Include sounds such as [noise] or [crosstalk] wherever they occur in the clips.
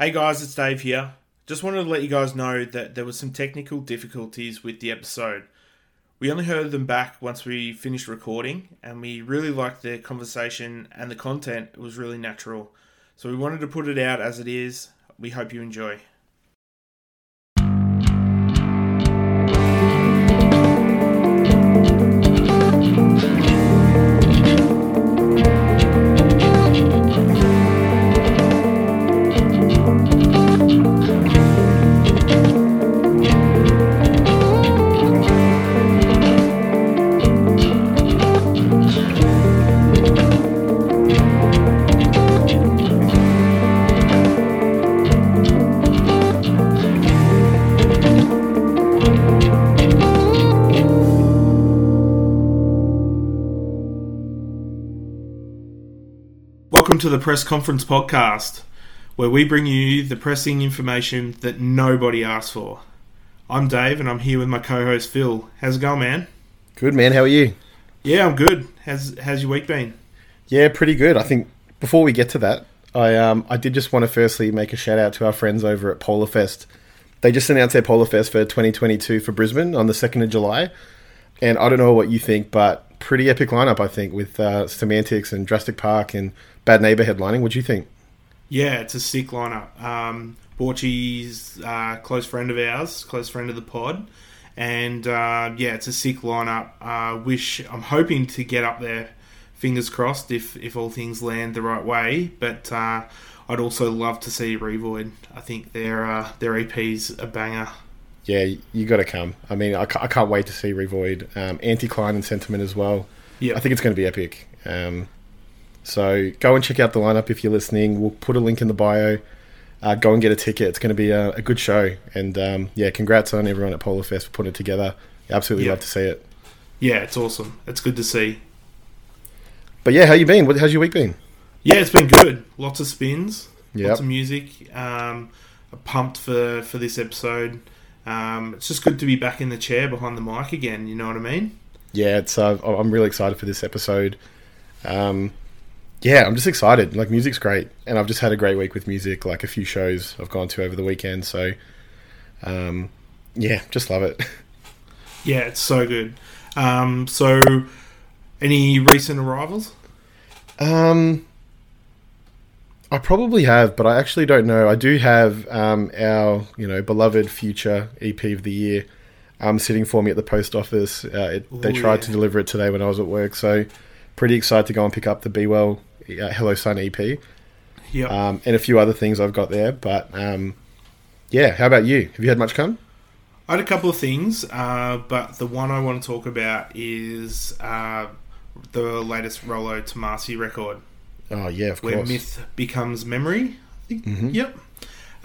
Hey guys, it's Dave here. Just wanted to let you guys know that there was some technical difficulties with the episode. We only heard them back once we finished recording, and we really liked the conversation and the content. It was really natural. So we wanted to put it out as it is. We hope you enjoy. Welcome to the Press Conference Podcast, where we bring you the pressing information that nobody asked for. I'm Dave, and I'm here with my co-host Fil. How's it going, man? Good man. How are you? Yeah, I'm good. How's how's your week been? Yeah, pretty good. I think before we get to that, I um I did just want to firstly make a shout out to our friends over at PolarFest. They just announced their PolarFest for 2022 for Brisbane on the 2nd of July, and I don't know what you think, but pretty epic lineup. I think with uh, Semantics and Drastic Park and Bad Neighbor headlining. What do you think? Yeah, it's a sick lineup. Um, Borchie's uh, close friend of ours, close friend of the pod, and uh, yeah, it's a sick lineup. Uh, wish I'm hoping to get up there. Fingers crossed if if all things land the right way. But uh, I'd also love to see Revoid. I think their uh, their EP's a banger. Yeah, you got to come. I mean, I, ca- I can't wait to see Revoid. Um, Anticline and Sentiment as well. Yeah, I think it's going to be epic. Um, so go and check out the lineup if you're listening. We'll put a link in the bio. Uh, go and get a ticket. It's going to be a, a good show. And um, yeah, congrats on everyone at PolarFest for putting it together. Absolutely Yeah. love to see it. yeah, it's awesome. It's good to see. But yeah, how you been? What, how's your week been? Yeah, it's been good. Lots of spins, Yep. lots of music. Um, I'm pumped for for this episode. Um, it's just good to be back in the chair behind the mic again. You know what I mean? Yeah, it's. Uh, I'm really excited for this episode. Um, yeah, I'm just excited. Like music's great, and I've just had a great week with music. Like a few shows I've gone to over the weekend. So, um, yeah, just love it. [laughs] Yeah, it's so good. Um, so, any recent arrivals? Um, I probably have, but I actually don't know. I do have um, our you know beloved future EP of the year um, sitting for me at the post office. Uh, it, they tried yeah. to deliver it today when I was at work, so pretty excited to go and pick up the Be Well uh, Hello Sun EP Yeah. um, and a few other things I've got there. But um, yeah, how about you? Have you had much come? I had a couple of things, uh, but the one I want to talk about is uh, the latest Rolo Tomassi record. Oh yeah, of where course. myth becomes memory. Mhm. Yep.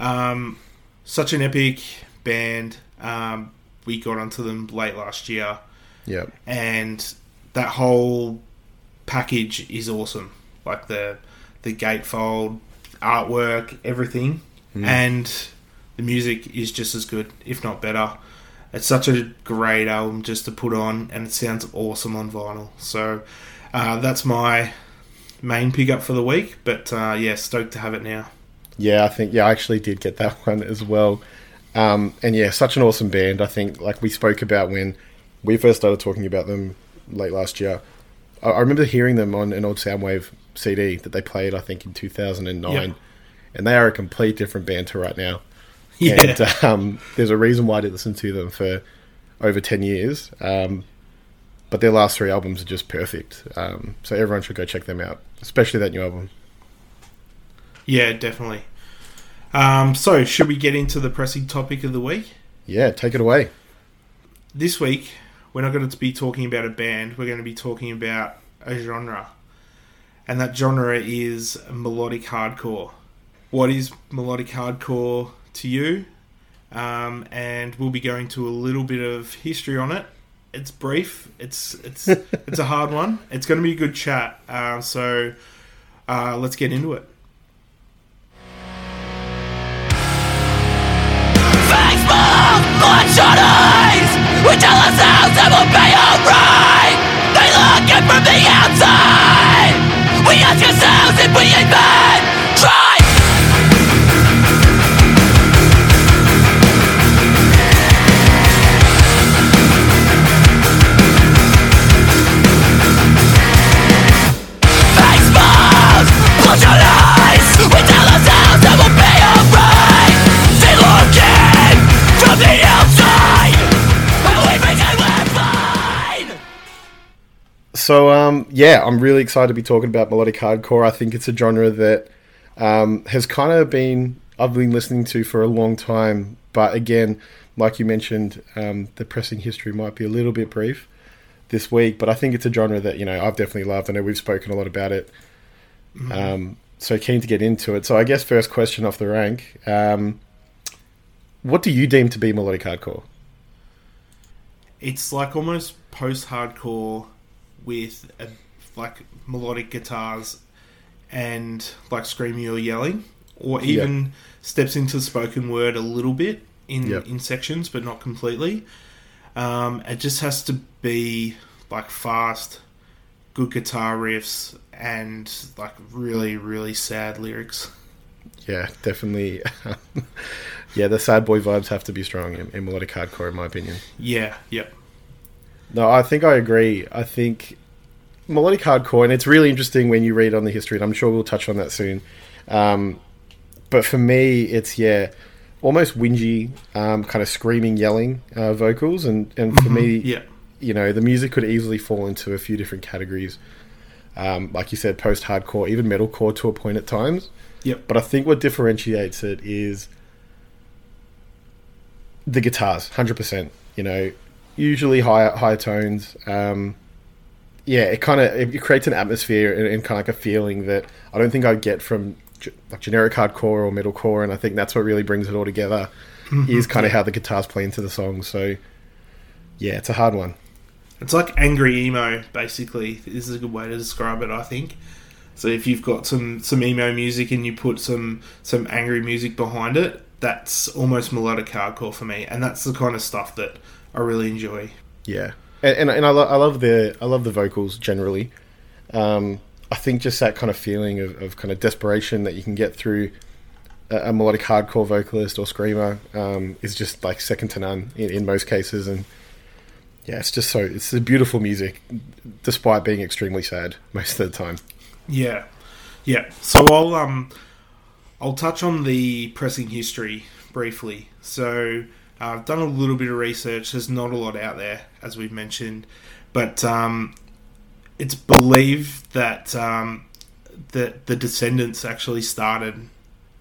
Um, such an epic band. Um, we got onto them late last year, yeah, and that whole package is awesome. Like the the gatefold, artwork, everything, Mm. and the music is just as good, if not better. It's such a great album just to put on, and it sounds awesome on vinyl. So uh, that's my main pickup for the week. But uh, yeah, stoked to have it now. Yeah, I think yeah, I actually did get that [laughs] one as well. Um, and yeah, such an awesome band. I think like we spoke about when we first started talking about them late last year. I, I remember hearing them on an old Soundwave CD that they played, I think, in 2009, Yep. and they are a complete different band to right now. [laughs] Yeah, And um, there's a reason why I did listen to them for over 10 years. Um, but their last three albums are just perfect. Um, so everyone should go check them out, especially that new album. yeah, definitely. Um, so should we get into the pressing topic of the week? Yeah, take it away. this week we're not going to be talking about a band we're going to be talking about a genre and that genre is melodic hardcore what is melodic hardcore to you um, and we'll be going to a little bit of history on it it's brief. It's it's [laughs] it's a hard one. It's going to be a good chat. Uh, so uh, let's get into it. Bloodshot eyes. We tell ourselves will be alright. They look in from the outside. We ask ourselves if we even So um, yeah, I'm really excited to be talking about melodic hardcore. I think it's a genre that um, has kind of been I've been listening to for a long time, but again, like you mentioned, um, the pressing history might be a little bit brief this week. But I think it's a genre that you know I've definitely loved. I know we've spoken a lot about it. Um, so keen to get into it. So I guess first question off the rank: um, What do you deem to be melodic hardcore? It's like almost post-hardcore with a, like melodic guitars and like screaming or yelling, or even steps into spoken word a little bit in in sections, but not completely. Um, it just has to be like fast, good guitar riffs, and like really really sad lyrics. Yeah, definitely. [laughs] yeah, the sad boy vibes have to be strong in, in melodic hardcore, in my opinion. Yeah, yep. No, I think I agree. I think melodic hardcore, and it's really interesting when you read on the history, and I'm sure we'll touch on that soon. Um, but for me, it's yeah, almost whingy, um, kind of screaming, yelling uh, vocals, and and for me, Yeah, you know, the music could easily fall into a few different categories. Um, like you said, post hardcore, even metalcore to a point at times. yep. But I think what differentiates it is the guitars, hundred percent. You know, usually higher higher tones. Um, yeah, it kind of it creates an atmosphere and, and kind of like a feeling that I don't think I get from like generic hardcore or metalcore, and I think that's what really brings it all together. Is kind of how the guitars play into the song. So, yeah, it's a hard one. It's like angry emo, basically. This is a good way to describe it, I think. So if you've got some some emo music and you put some some angry music behind it, that's almost melodic hardcore for me, and that's the kind of stuff that I really enjoy. Yeah, and and, and I, lo- I love the I love the vocals generally. Um, I think just that kind of feeling of, of kind of desperation that you can get through a, a melodic hardcore vocalist or screamer um, is just like second to none in, in most cases, and yeah, it's just so it's a beautiful music, despite being extremely sad most of the time. Yeah, yeah. So I'll um, I'll touch on the pressing history briefly. So I've done a little bit of research. There's not a lot out there, as we've mentioned, but um, it's believed that um, that the Descendents actually started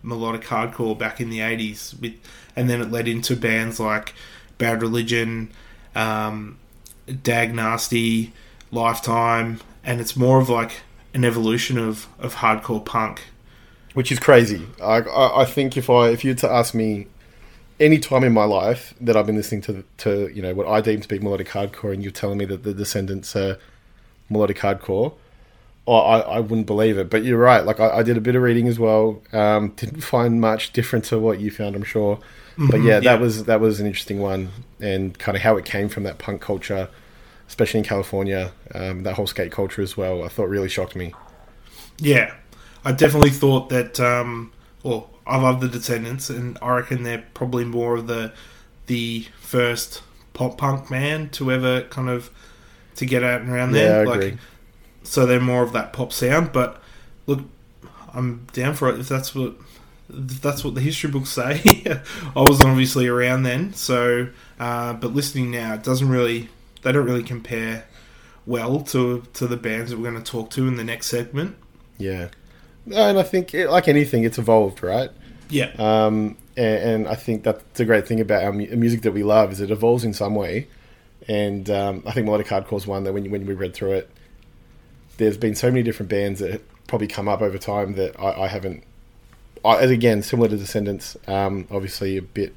melodic hardcore back in the '80s, with, and then it led into bands like Bad Religion, um, Dag Nasty, Lifetime, and it's more of like an evolution of, of hardcore punk. which is crazy. I, I, I think if I if you were to ask me any time in my life that I've been listening to to you know what I deem to be melodic hardcore, and you're telling me that the Descendents are melodic hardcore, I, I, I wouldn't believe it. But you're right. Like I, I did a bit of reading as well. Um, didn't find much different to what you found, I'm sure. But yeah, that yeah. was that was an interesting one, and kind of how it came from that punk culture, especially in California. Um, that whole skate culture as well. I thought really shocked me. Yeah, I definitely thought that. Um, well, I love the Descendents, and I reckon they're probably more of the the first pop punk man to ever kind of to get out and around Yeah, there. I like, agree. so they're more of that pop sound. But look, I'm down for it if that's what if that's what the history books say. [laughs] I wasn't obviously around then, so uh, but listening now, it doesn't really they don't really compare well to to the bands that we're going to talk to in the next segment. Yeah, and I think it, like anything, it's evolved, right? Yeah, Um, and, and I think that's a great thing about our mu- music that we love is it evolves in some way. And um, I think melodic hardcore is one that when when we read through it, there's been so many different bands that probably come up over time that I, I haven't. I, again, similar to Descendents, um, obviously a bit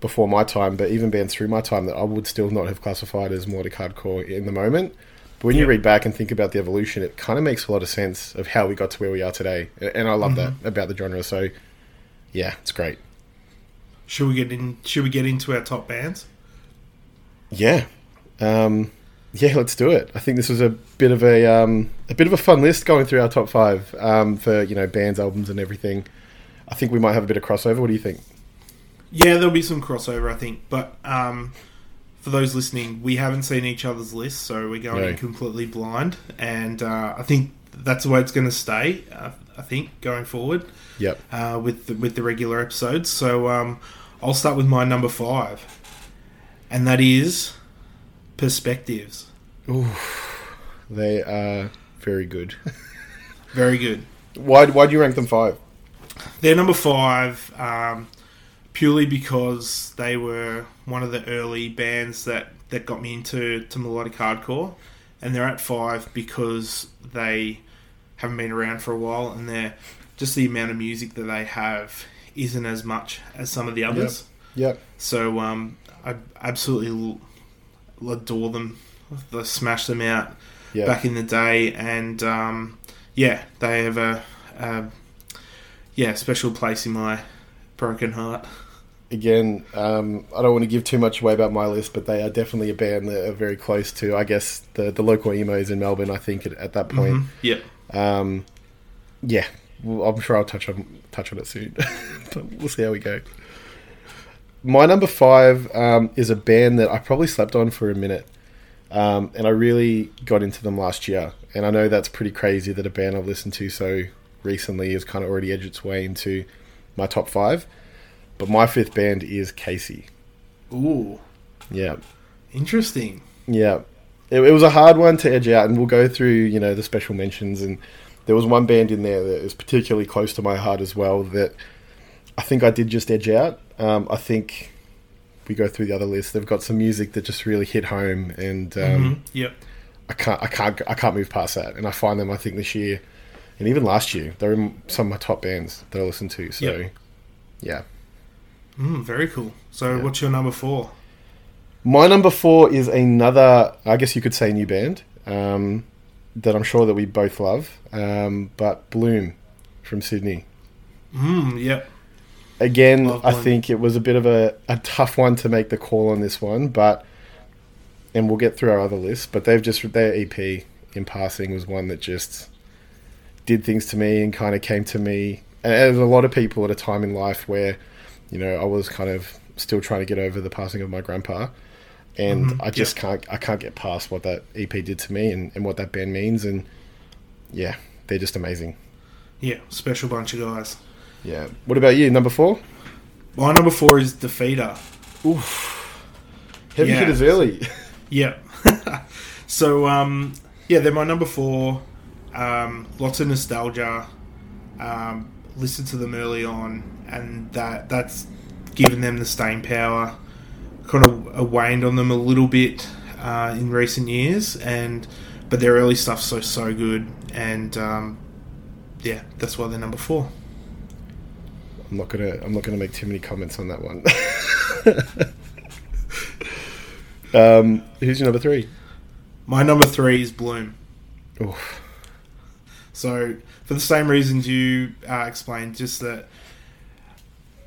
before my time, but even bands through my time that I would still not have classified as melodic hardcore in the moment. But when you read back and think about the evolution, it kind of makes a lot of sense of how we got to where we are today, and I love that about the genre. So, yeah, it's great. should we get in? Should we get into our top bands? Yeah, um, yeah, let's do it. I think this was a bit of a um, a bit of a fun list going through our top five um, for you know bands, albums, and everything. I think we might have a bit of crossover. What do you think? Yeah, there'll be some crossover, I think. But um, for those listening, we haven't seen each other's lists, so we're going No. in completely blind, and uh, I think that's the way it's going to stay. Uh, I think going forward Yep. uh, with the, with the regular episodes. So um, I'll start with my number five, and that is perspectives. Ooh, They are very good. Very good. why why do you rank them five? They're number five um, purely because they were one of the early bands that, that got me into to melodic hardcore, and they're at five because they haven't been around for a while, and they're just the amount of music that they have isn't as much as some of the others. Yep. So um, I absolutely l- adore them. I smashed them out Yeah. back in the day, and um, yeah, they have a, a yeah special place in my broken heart. Again, um, I don't want to give too much away about my list, but they are definitely a band that are very close to, I guess, the the local emos in Melbourne. I think at, at that point. Mhm. Yep. Um, yeah, well, I'm sure I'll touch on touch on it soon, [laughs] but we'll see how we go. My number five um, is a band that I probably slept on for a minute, um, and I really got into them last year. And I know that's pretty crazy that a band I've listened to so recently has kind of already edged its way into my top five. But my fifth band is Casey. Ooh, Yeah, interesting. yeah, it, it was a hard one to edge out, and we'll go through you know the special mentions. And there was one band in there that is particularly close to my heart as well that I think I did just edge out. Um, I think we go through the other list. They've got some music that just really hit home, and um, Mhm. Yep. I can't, I can't, I can't move past that. And I find them, I think this year, and even last year, they're in some of my top bands that I listen to. So, Yep. yeah. Mm, very cool. So, Yeah. what's your number four? My number four is another, I guess you could say, new band um, that I'm sure that we both love, um, but Bloom from Sydney. Mm, yep. Again, Love I Bloom. think it was a bit of a, a tough one to make the call on this one, but and we'll get through our other lists. But they've just their EP in passing was one that just did things to me and kind of came to me. And there's a lot of people at a time in life where, you know, I was kind of still trying to get over the passing of my grandpa, and Mhm, I just can't I can't get past what that EP did to me and, and what that band means. And yeah, they're just amazing. Yeah, special bunch of guys. Yeah. What about you? Number four. My number four is the Defeater. Oof. Heavy Yeah. hitters early. [laughs] Yeah. [laughs] so um, yeah, they're my number four. Um, lots of nostalgia. Um, listened to them early on, and that that's given them the staying power. Kind of waned on them a little bit uh, in recent years, and but their early stuff's so so good, and um, yeah, that's why they're number four. I'm not gonna. I'm not gonna make too many comments on that one. [laughs] um, who's your number three? My number three is Bloom. Oof. So, for the same reasons you uh, explained, just that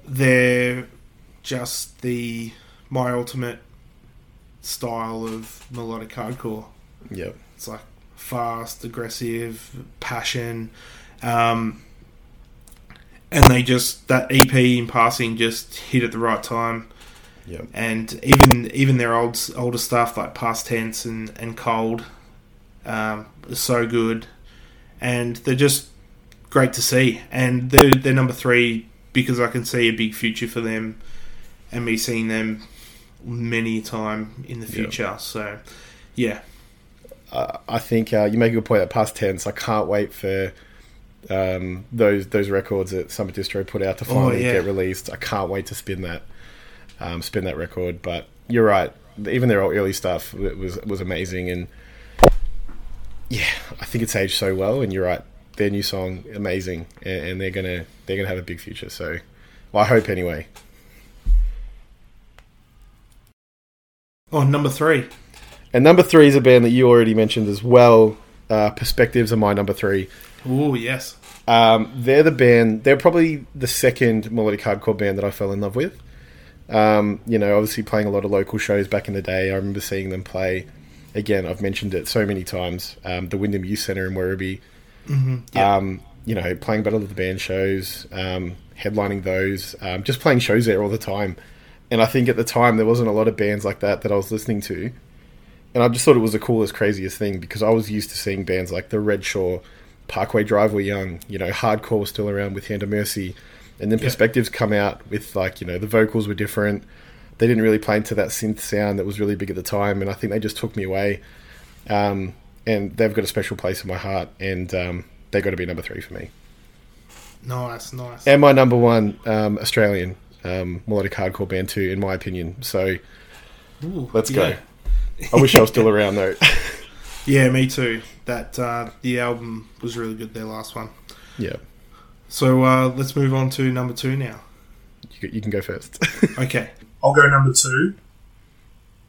they're just the my ultimate style of melodic hardcore. Yep. It's like fast, aggressive, passion, um, and they just that EP in passing just hit at the right time. Yep. And even even their old older stuff like past tense and and cold, um, is so good, and they're just great to see. And they're they're number three because I can see a big future for them, and me seeing them many a time in the Yeah. future. So, yeah, I I think uh, you make a good point at past tense. I can't wait for um, those those records that Summit Distro put out to Oh, finally yeah. get released. I can't wait to spin that um, spin that record. But you're right. Even their early stuff was was amazing, and yeah, I think it's aged so well. And you're right. Their new song amazing, and, and they're gonna they're gonna have a big future. So, well, I hope anyway. Oh, number three. And number three is a band that you already mentioned as well. Uh, Perspectives are my number three. Oh, yes. Um, they're the band. They're probably the second melodic hardcore band that I fell in love with. Um, you know, obviously playing a lot of local shows back in the day. I remember seeing them play. Again, I've mentioned it so many times. Um, the Wyndham Youth Centre in Werribee. Mm-hmm. Yeah. Um, you know, playing Battle of the Band shows, um, headlining those, um, just playing shows there all the time. And I think at the time there wasn't a lot of bands like that that I was listening to. And I just thought it was the coolest, craziest thing because I was used to seeing bands like the Red Shore, Parkway Drive were young, you know, hardcore was still around with Hand of Mercy. And then Yeah. Perspectives come out with like, you know, the vocals were different. They didn't really play into that synth sound that was really big at the time. And I think they just took me away. Um, and they've got a special place in my heart, and um, they got to be number three for me. Nice, nice. And my number one um, Australian um, melodic hardcore band too, in my opinion. So Ooh, let's yeah. go. I wish I was still around though. [laughs] Yeah, me too. That uh, the album was really good. Their last one. yeah, So uh, let's move on to number two now. you, you can go first. [laughs] Okay. I'll go number two.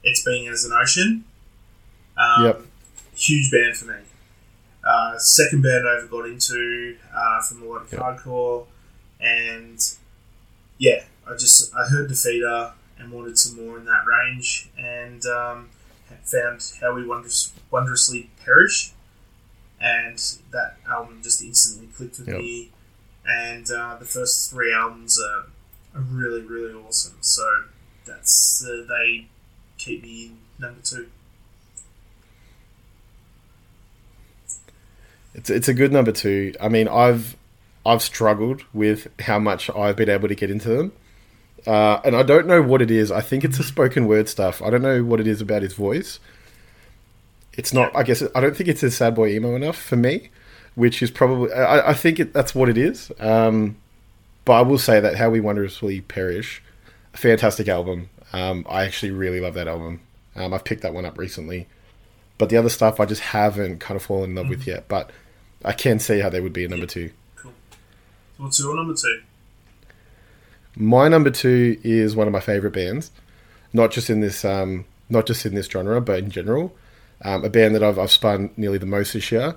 It's Being as an Ocean. Um, Yep. Huge band for me. Uh, second band I ever got into uh, from melodic Yep. hardcore, and yeah, I just I heard Defeater and wanted some more in that range, and um, found How We Wondrous, Wondrously Perish, and that album just instantly clicked with Yep. me. And uh, the first three albums are, are really really awesome. So that's uh, they keep me in number two. It's it's a good number two. I mean, I've I've struggled with how much I've been able to get into them, uh, and I don't know what it is. I think it's the spoken word stuff. I don't know what it is about his voice. It's not. I guess I don't think it's a sad boy emo enough for me, which is probably. I, I think it, that's what it is. Um, but I will say that how we wondrously perish, a fantastic album. Um, I actually really love that album. Um, I've picked that one up recently, but the other stuff I just haven't kind of fallen in love with yet. But I can see how they would be a number two. Cool. So what's your number two? My number two is one of my favorite bands, not just in this, um, not just in this genre, but in general. Um, a band that I've, I've spun nearly the most this year,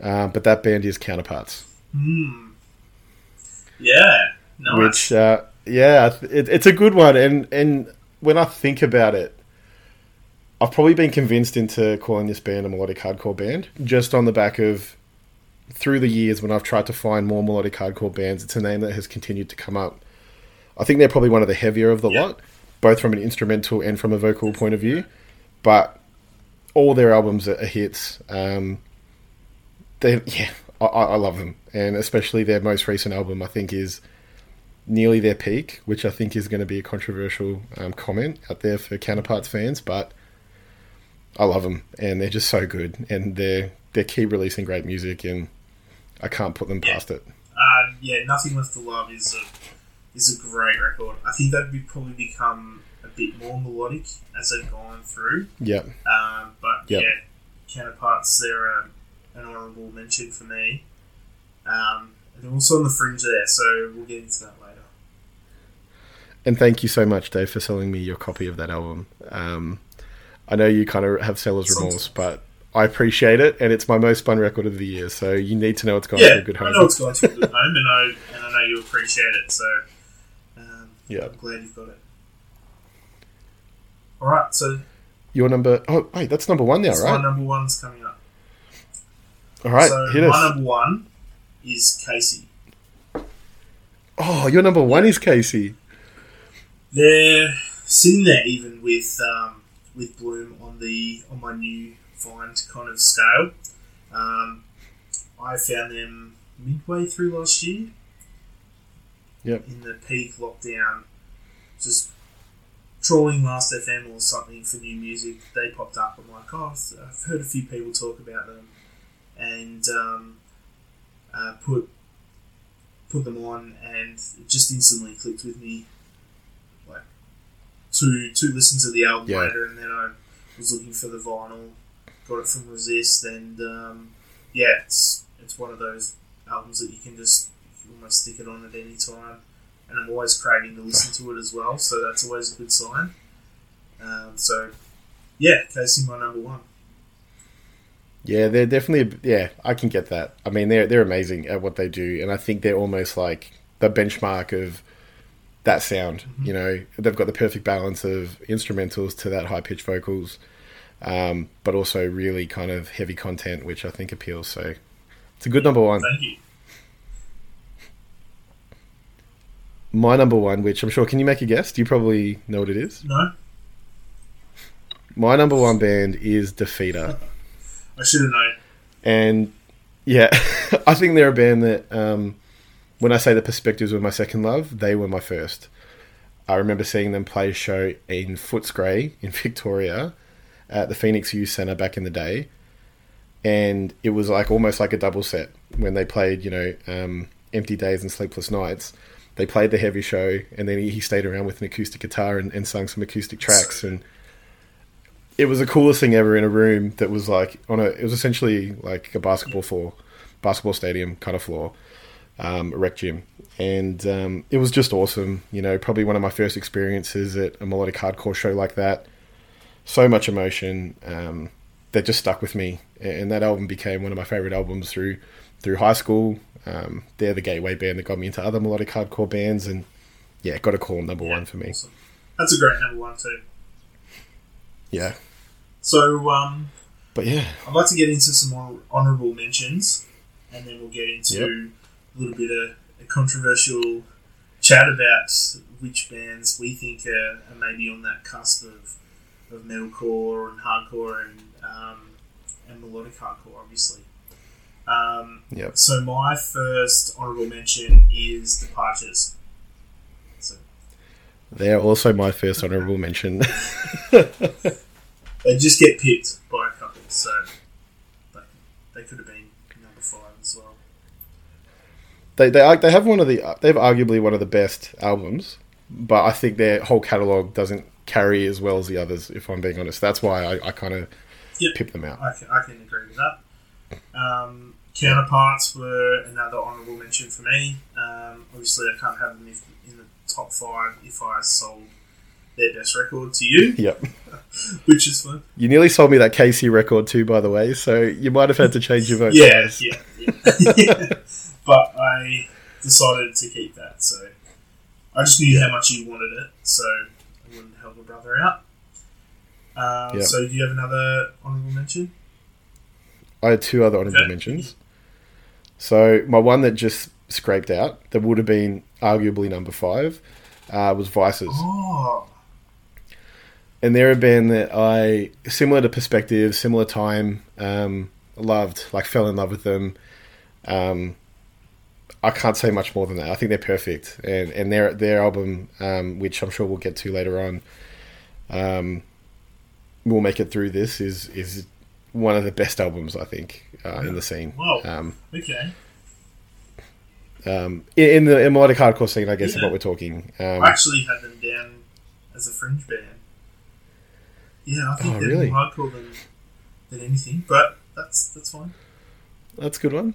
um, but that band is Counterparts. Hmm. Yeah. Nice. which uh, yeah it, it's a good one and and when i think about it i've probably been convinced into calling this band a melodic hardcore band just on the back of through the years when i've tried to find more melodic hardcore bands it's a name that has continued to come up. I think they're probably one of the heavier of the Yeah. lot both from an instrumental and from a vocal point of view but all their albums are, hits. Um, they yeah I, I I love them. And especially their most recent album i think is nearly their peak, which I think is going to be a controversial um, comment out there for Counterparts fans, but I love them and they're just so good and they're they keep releasing great music and I can't put them Yeah. past it. Uh, yeah, Nothing Left to Love is a is a great record. I think that would probably become a bit more melodic as they've gone through. Yeah, Um, but Yep. yeah, counterparts they're a, an honourable mention for me. Um, and they're also on the fringe there, so we'll get into that later. and thank you so much, Dave, for selling me your copy of that album. Um, I know you kind of have seller's remorse, but I appreciate it, and it's my most fun record of the year. So you need to know it's gone yeah, to a good home. I know it's gone to a good home, and I and I know you appreciate it. So um, Yeah. I'm glad you've got it. All right, so Your number? Oh, wait, that's number one now, my right? number one's coming up. All right, so hit my us. number one is Casey. Oh, your number one is Casey. They're sitting there even with um, with Bloom on the on my new find kind of scale. Um, I found them midway through last year. Yep. In the peak lockdown, just trawling Last FM or something for new music. They popped up. I'm like, oh, I've heard a few people talk about them, and um, uh, put put them on, and it just instantly clicked with me. Like two two listens of the album Yeah. later, and then I was looking for the vinyl, got it from Resist, and um, yeah, it's it's one of those albums that you can just you can almost stick it on at any time, and I'm always craving to listen to it as well, so that's always a good sign. Um, so yeah, Casey, my number one. Yeah, they're definitely. Yeah, I can get that. I mean, they're they're amazing at what they do, and I think they're almost like the benchmark of that sound. You know, they've got the perfect balance of instrumentals to that high pitched vocals, um, but also really kind of heavy content, which I think appeals. So it's a good number one. Thank you. My number one, which I'm sure, can you make a guess? Do you probably know what it is? No, My number one band is Defeater. [laughs] I should have known. And yeah, [laughs] I think they're a band that, um, when I say the Perspectives were my second love, they were my first. I remember seeing them play a show in Footscray in Victoria at the Phoenix Youth Centre back in the day. and it was like almost like a double set when they played, you know, um, Empty Days and Sleepless Nights. They played the heavy show, and then he, he stayed around with an acoustic guitar and, and sung some acoustic tracks, and it was the coolest thing ever in a room that was like on a. It was essentially like a basketball floor, basketball stadium kind of floor, um, a rec gym, and um, it was just awesome. You know, probably one of my first experiences at a melodic hardcore show like that. So much emotion um, that just stuck with me, and that album became one of my favorite albums through through high school. Um, they're the gateway band that got me into other melodic hardcore bands, and yeah, got a call number one for me. Awesome. That's a great number one too. Yeah, So um, but yeah, I'd like to get into some more honourable mentions, and then we'll get into a little bit of a controversial chat about which bands we think are, are maybe on that cusp of, of metalcore and hardcore and um, and melodic hardcore, obviously. Um, Yep. So my first honourable mention is Departures. So they're also my first honourable mention. they just get picked by a couple, so they, they could have been number five as well. they they they have one of the they have arguably one of the best albums, but I think their whole catalog doesn't carry as well as the others. If I'm being honest, that's why I, I kind of Yep. pip them out. I can, I can agree with that. Um, counterparts were another honourable mention for me. Um, obviously, I can't have them if, in the top five if I sold their best record to you, Yep. [laughs] which is fun. You nearly sold me that Casey record too, by the way. So you might have had to change your vote. Yeah, twice. yeah, yeah. [laughs] but I decided to keep that, so I just knew how much you wanted it, so wouldn't help my brother out. Um, Yeah. So, do you have another honourable mention? I had two other honourable Okay. mentions. So my one that just scraped out, that would have been arguably number five, uh, was Vices. Oh, and they're a band that I similar to Perspective, similar time, um, loved, like fell in love with them. Um, I can't say much more than that. I think they're perfect, and and their their album, um, which I'm sure we'll get to later on, um, will make it through. This is is one of the best albums I think uh, in the scene. Wow. Um, okay. um, in, in the in melodic hardcore scene, I guess is what we're talking. Um, I actually had them down as a fringe band. Yeah, I think Oh, they're really? more hardcore than, than anything, but that's that's fine. That's a good one.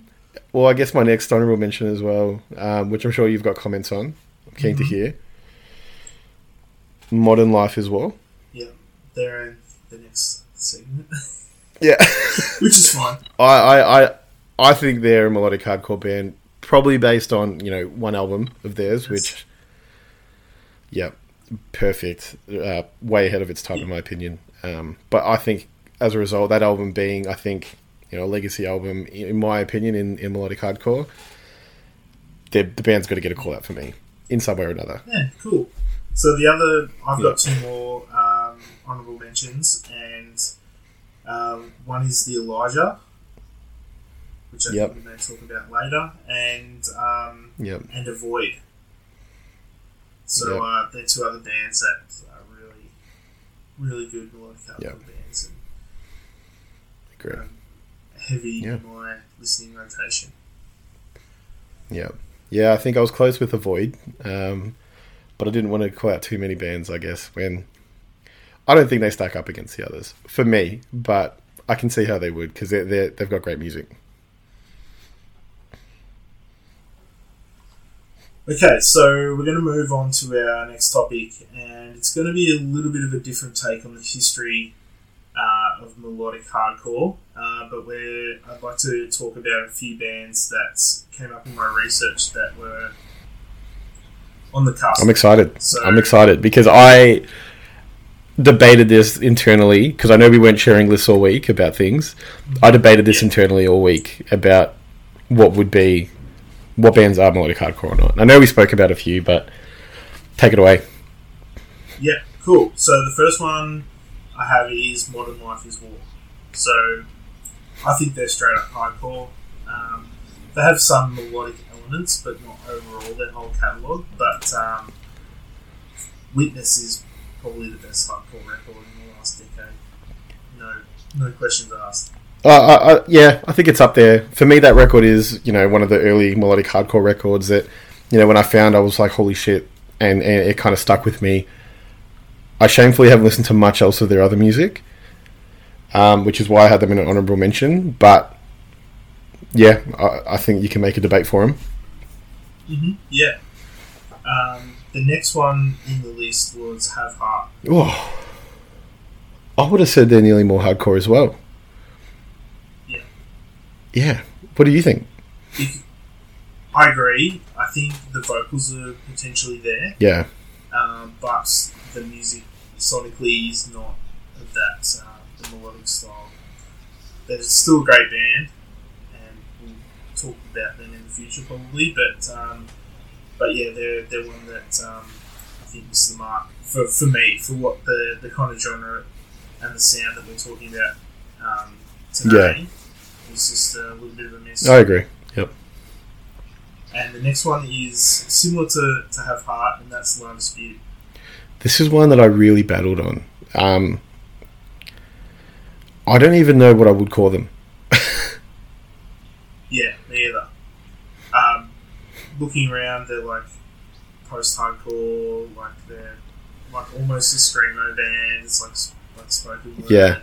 Well, I guess my next honourable mention as well, um, which I'm sure you've got comments on. I'm keen to Mhm. hear. Modern Life as well. Yeah, they're in the next segment, [laughs] Yeah, [laughs] which is fine. I, I, I, I think they're a melodic hardcore band, probably based on you know one album of theirs, Yes. which, yeah, perfect, uh, way ahead of its time in my opinion. Um, but I think as a result, that album being, I think, you know, a legacy album in my opinion in, in melodic hardcore, the the band's got to get a call out for me in some way or another. Yeah, cool. So the other, I've Yeah. got two more um, honourable mentions, and um, one is the Elijah, which I Yep. think we may talk about later, and um, Yep. and Avoid. So Yep. uh, they're two other bands that are really, really good melodic hardcore Yep. bands and Agree. um, heavy Yeah. in my listening rotation. Yeah, yeah. I think I was close with Avoid, um, but I didn't want to call out too many bands. I guess when I don't think they stack up against the others for me, but I can see how they would because they're, they're they've got great music. Okay, so we're going to move on to our next topic, and it's going to be a little bit of a different take on the history uh, of melodic hardcore. Uh, but we're, I'd like to talk about a few bands that came up in my research that were on the cusp. I'm excited. So- I'm excited because I debated this internally because I know we weren't sharing lists all week about things. I debated this internally all week about what would be what bands are melodic hardcore or not. I know we spoke about a few, but take it away. Yeah, cool. So the first one I have is Modern Life is War. So I think they're straight up hardcore. Um, they have some melodic elements, but not overall their whole catalogue. But um, Witness is probably the best hardcore record in the last decade. No, no questions asked. Uh, I, I, yeah, I think it's up there. For me, that record is, you know, one of the early melodic hardcore records that, you know, when I found, I was like, holy shit, and, and it kind of stuck with me. I shamefully haven't listened to much else of their other music, um, which is why I had them in an honourable mention. But yeah, I, I think you can make a debate for them. hmm Yeah. Um, the next one in the list was Have Heart. Oh, I would have said they're nearly more hardcore as well. Yeah. Yeah. What do you think? If, I agree. I think the vocals are potentially there, Yeah. um, but the music sonically is not of that the melodic style. They're still a great band, and we'll talk about them in the future probably. But um, but yeah, they're they're one that um, I think is the mark for, for me for what the the kind of genre and the sound that we're talking about um, today. It's just a little bit of a miss. I agree. Yep. And the next one is similar to, to Have Heart, and that's La Dispute. This is one that I really battled on. Um, I don't even know what I would call them. [laughs] Yeah, me either. Um, looking around, they're like post-hardcore, like they're like almost a screamo band. It's like like spoken word. Yeah.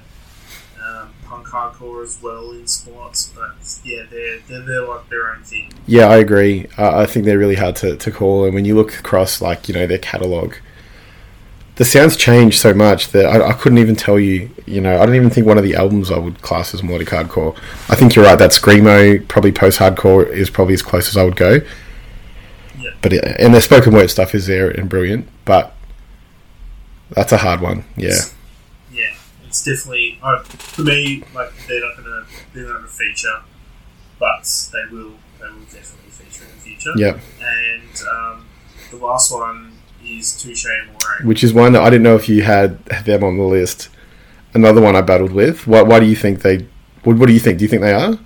Um, punk hardcore as well in spots, but yeah, they're they're, they're like their own thing. Yeah, I agree. Uh, I think they're really hard to, to call. And when you look across, like, you know, their catalogue, the sounds change so much that I, I couldn't even tell you, you know, I don't even think one of the albums I would class as melodic hardcore. I think you're right, that Screamo, probably post hardcore, is probably as close as I would go. Yeah. But, it, and their spoken word stuff is there and brilliant, but that's a hard one. Yeah. yeah, it's definitely uh, for me. Like they're not gonna they're not gonna feature, but they will they will definitely feature in the future. Yeah. And um, the last one is Touche Amore. Which is one that I didn't know if you had them on the list. Another one I battled with. Why, why do you think they. What, what do you think? Do you think they are?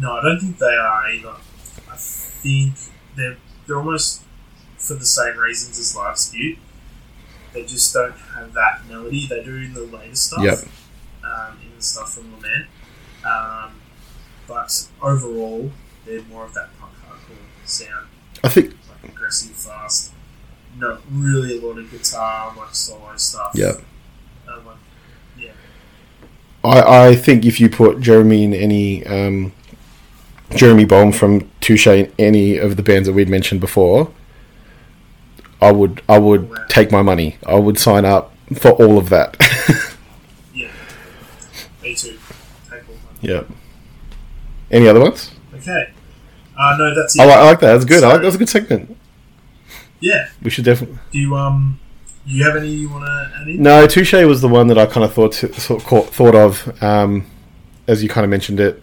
No, I don't think they are either. I think they're they're almost for the same reasons as La Dispute. They just don't have that melody. They do in the later stuff. Yep. Um, in the stuff from Lament. Um, but overall, they're more of that punk hardcore sound, I think. Aggressive, fast. Not really a lot of guitar, like solo stuff. Uh, like, yeah. I, I think if you put Jeremy in any um, Jeremy Bolm from Touche in any of the bands that we'd mentioned before, I would I would take my money. I would sign up for all of that. [laughs] Yeah. Me too. Take all my yep. Any other ones? Okay. Uh, no, that's it. I like, I like that. That's good. I like So- that's a good segment. Yeah. We should definitely. Do you um, do you have any you want to add in? No, Touche was the one that I kind of thought sort of thought of um, as you kind of mentioned it.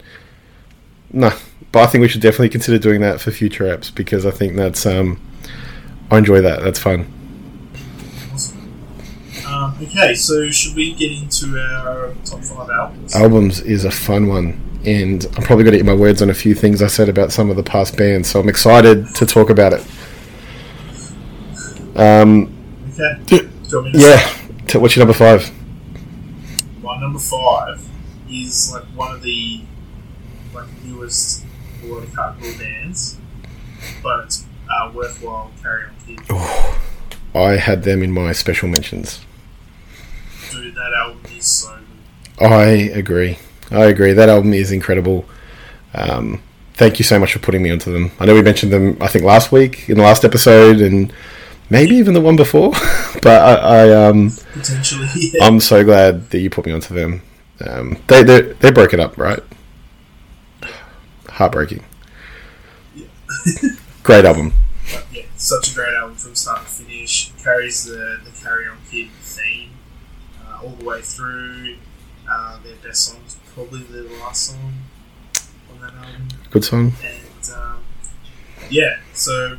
No, but I think we should definitely consider doing that for future apps because I think that's um, I enjoy that. That's fun. Um, okay, so should we get into our top five albums? Albums is a fun one, and I'm probably going to eat my words on a few things I said about some of the past bands. So I'm excited to talk about it. Um, Okay. d- Do you want me to yeah, what's your number five? My number five is like one of the like newest melodic hardcore bands, but it's uh, worthwhile carry on kid. I had them in my special mentions. Dude, that album is so good. I agree. I agree. That album is incredible. Um, thank you so much for putting me onto them. I know we mentioned them, I think, last week in the last episode, and maybe even the one before. [laughs] but I, I um, Potentially, [laughs] yeah. I'm so glad that you put me onto them. Um, they they they broke it up, right? Heartbreaking. Yeah. [laughs] Great album. But yeah, such a great album from start to finish. Carries the, the Carry On Kid theme uh, all the way through. Uh, their best song is probably the last song on that album. Good song. And um, yeah, so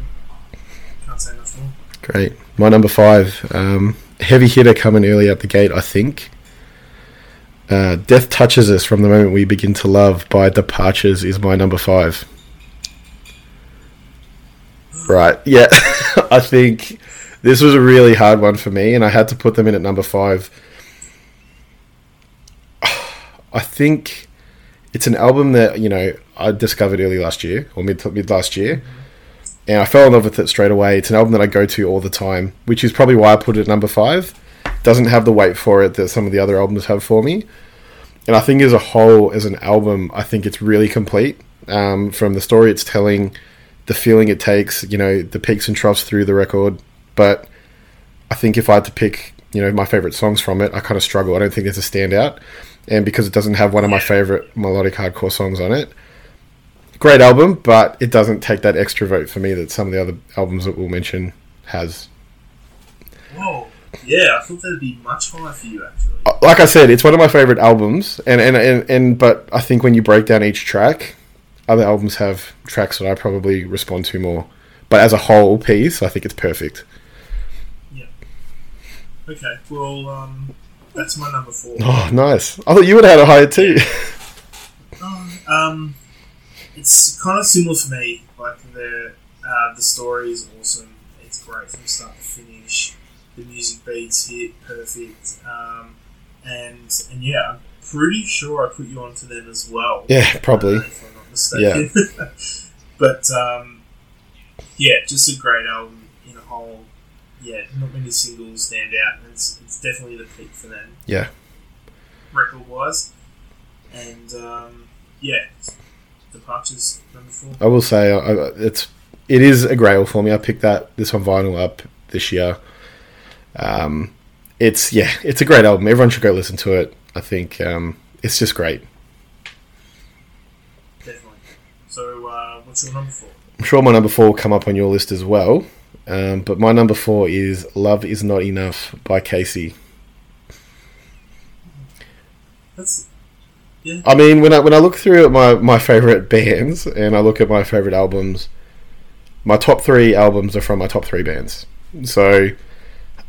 can't say much more. Great. My number five, um, heavy hitter coming early out the gate, I think. Uh, Death Touches Us from the Moment We Begin to Love by Departures is my number five. Right, yeah. [laughs] I think this was a really hard one for me, and I had to put them in at number five. [sighs] I think it's an album that you know I discovered early last year or mid mid last year, and I fell in love with it straight away. It's an album that I go to all the time, which is probably why I put it at number five. Doesn't have the weight for it that some of the other albums have for me, and I think as a whole, as an album, I think it's really complete. Um, from the story it's telling, the feeling it takes, you know, the peaks and troughs through the record, but I think if I had to pick, you know, my favorite songs from it, I kind of struggle. I don't think there's a standout, and because it doesn't have one of my favorite melodic hardcore songs on it, great album, but it doesn't take that extra vote for me that some of the other albums that we'll mention has. Whoa. Yeah, I thought that'd be much higher for you actually. Uh, Like I said, it's one of my favorite albums, and and, and, and but I think when you break down each track, other albums have tracks that I probably respond to more. But as a whole piece, I think it's perfect. Yeah. Okay, well, um, that's my number four. Oh, nice! I thought you would have had a higher too. Um, it's kind of similar for me. Like the uh, the story is awesome. It's great from start to finish. The music beats hit perfect. Um, and and yeah, I'm pretty sure I put you onto them as well. Yeah, probably. uh, if I'm not mistaken. Yeah. [laughs] but um, yeah, just a great album in a whole. Yeah, not many singles stand out. and It's it's definitely the peak for them yeah, record wise. And um, yeah, departures number four. I will say I, I, it's it is a grail for me. I picked that this on vinyl up this year. Um, it's yeah, it's a great album. Everyone should go listen to it. I think um, it's just great. Definitely. So, uh, what's your number four? I'm sure my number four will come up on your list as well. Um, but my number four is "Love Is Not Enough" by Casey. That's yeah. I mean, when I when I look through at my my favorite bands and I look at my favorite albums, my top three albums are from my top three bands. So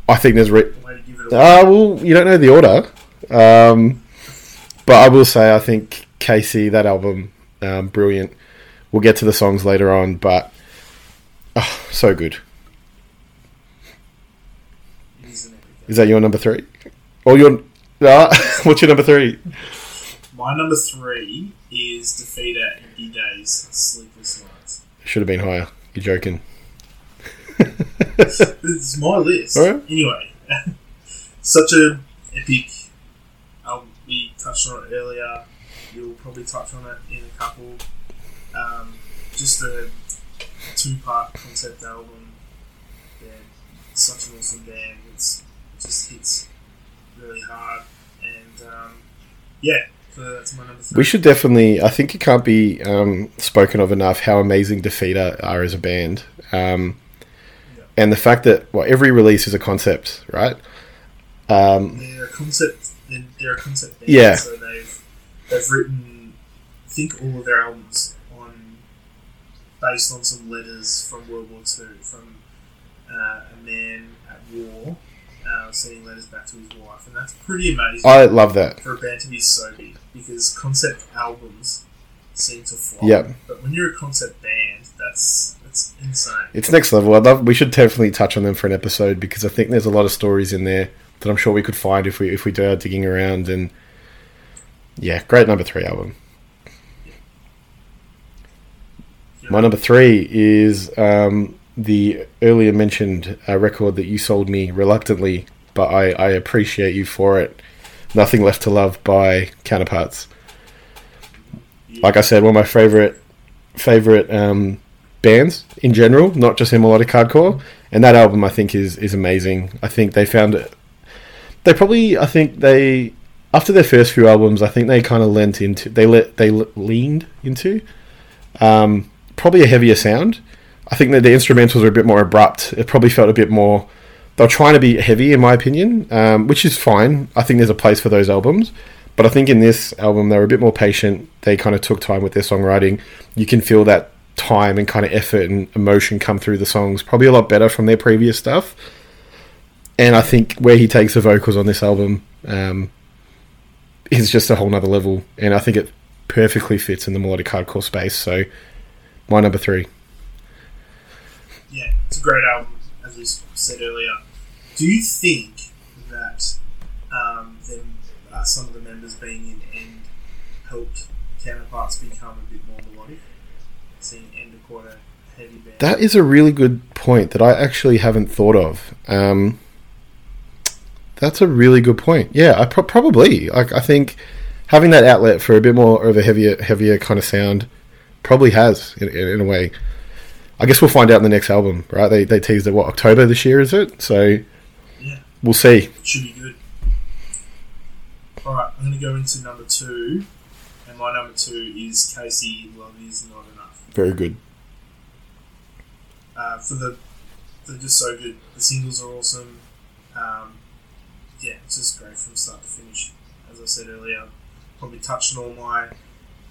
I think there's re- Way to give it away. uh, well, you don't know the order, um, but I will say I think Casey that album um, brilliant. We'll get to the songs later on, but oh, so good. It is an epic. Is that your number three? Or your uh, [laughs] what's your number three? My number three is Defeater Empty Days Sleepless Nights. Should have been higher. You're joking. This is my list. Alright. Anyway, [laughs] such a epic album. We touched on it earlier. You'll probably touch on it in a couple. Um, just a two-part concept album. They're such an awesome band. It's, it just hits really hard. And um, yeah, so that's my number three. We should definitely. I think it can't be um, spoken of enough how amazing Defeater are as a band, um, Yeah. and the fact that well, every release is a concept, right? Um, They're a concept. They're, they're a concept band. Yeah. So they've they've written, I think, all of their albums on based on some letters from World War Two from uh, a man at war uh, sending letters back to his wife, and that's pretty amazing I love that. for a band to be so big because concept albums seem to flop. Yep. But when you're a concept band, that's that's insane. It's next level. I'd love. We should definitely touch on them for an episode because I think there's a lot of stories in there that I'm sure we could find if we if we do our digging around. And yeah, great number three album. My number three is um, the earlier mentioned uh, record that you sold me reluctantly, but I, I appreciate you for it. Nothing Left to Love by Counterparts. Like I said, one of my favorite favorite um, bands in general, not just in melodic hardcore. And that album, I think, is is amazing. I think they found it. They probably, I think they after their first few albums, I think they kind of lent into they let they le- leaned into um, probably a heavier sound. I think that the instrumentals are a bit more abrupt. It probably felt a bit more. They're trying to be heavy, in my opinion, um, which is fine. I think there's a place for those albums. But I think in this album, they were a bit more patient. They kind of took time with their songwriting. You can feel that time and kind of effort and emotion come through the songs probably a lot better from their previous stuff. And I think where he takes the vocals on this album um, is just a whole nother level. And I think it perfectly fits in the melodic hardcore space. So, my number three. It's a great album, as we said earlier. Do you think that um, them, uh, some of the members being in End helped counterparts become a bit more melodic. Seeing End are quite a heavy band. That is a really good point that I actually haven't thought of. Um, that's a really good point. Yeah, I pro- probably I think having that outlet for a bit more of a heavier, heavier kind of sound probably has in, in, in a way. I guess we'll find out in the next album, right? They they teased it what October this year, is it? So Yeah. we'll see. should be good. Alright, I'm going to go into number two. And my number two is Casey Love Is Not Enough. Very good. Uh, for the, they're just so good. The singles are awesome. Um, yeah, it's just great from start to finish. As I said earlier, probably touched on all my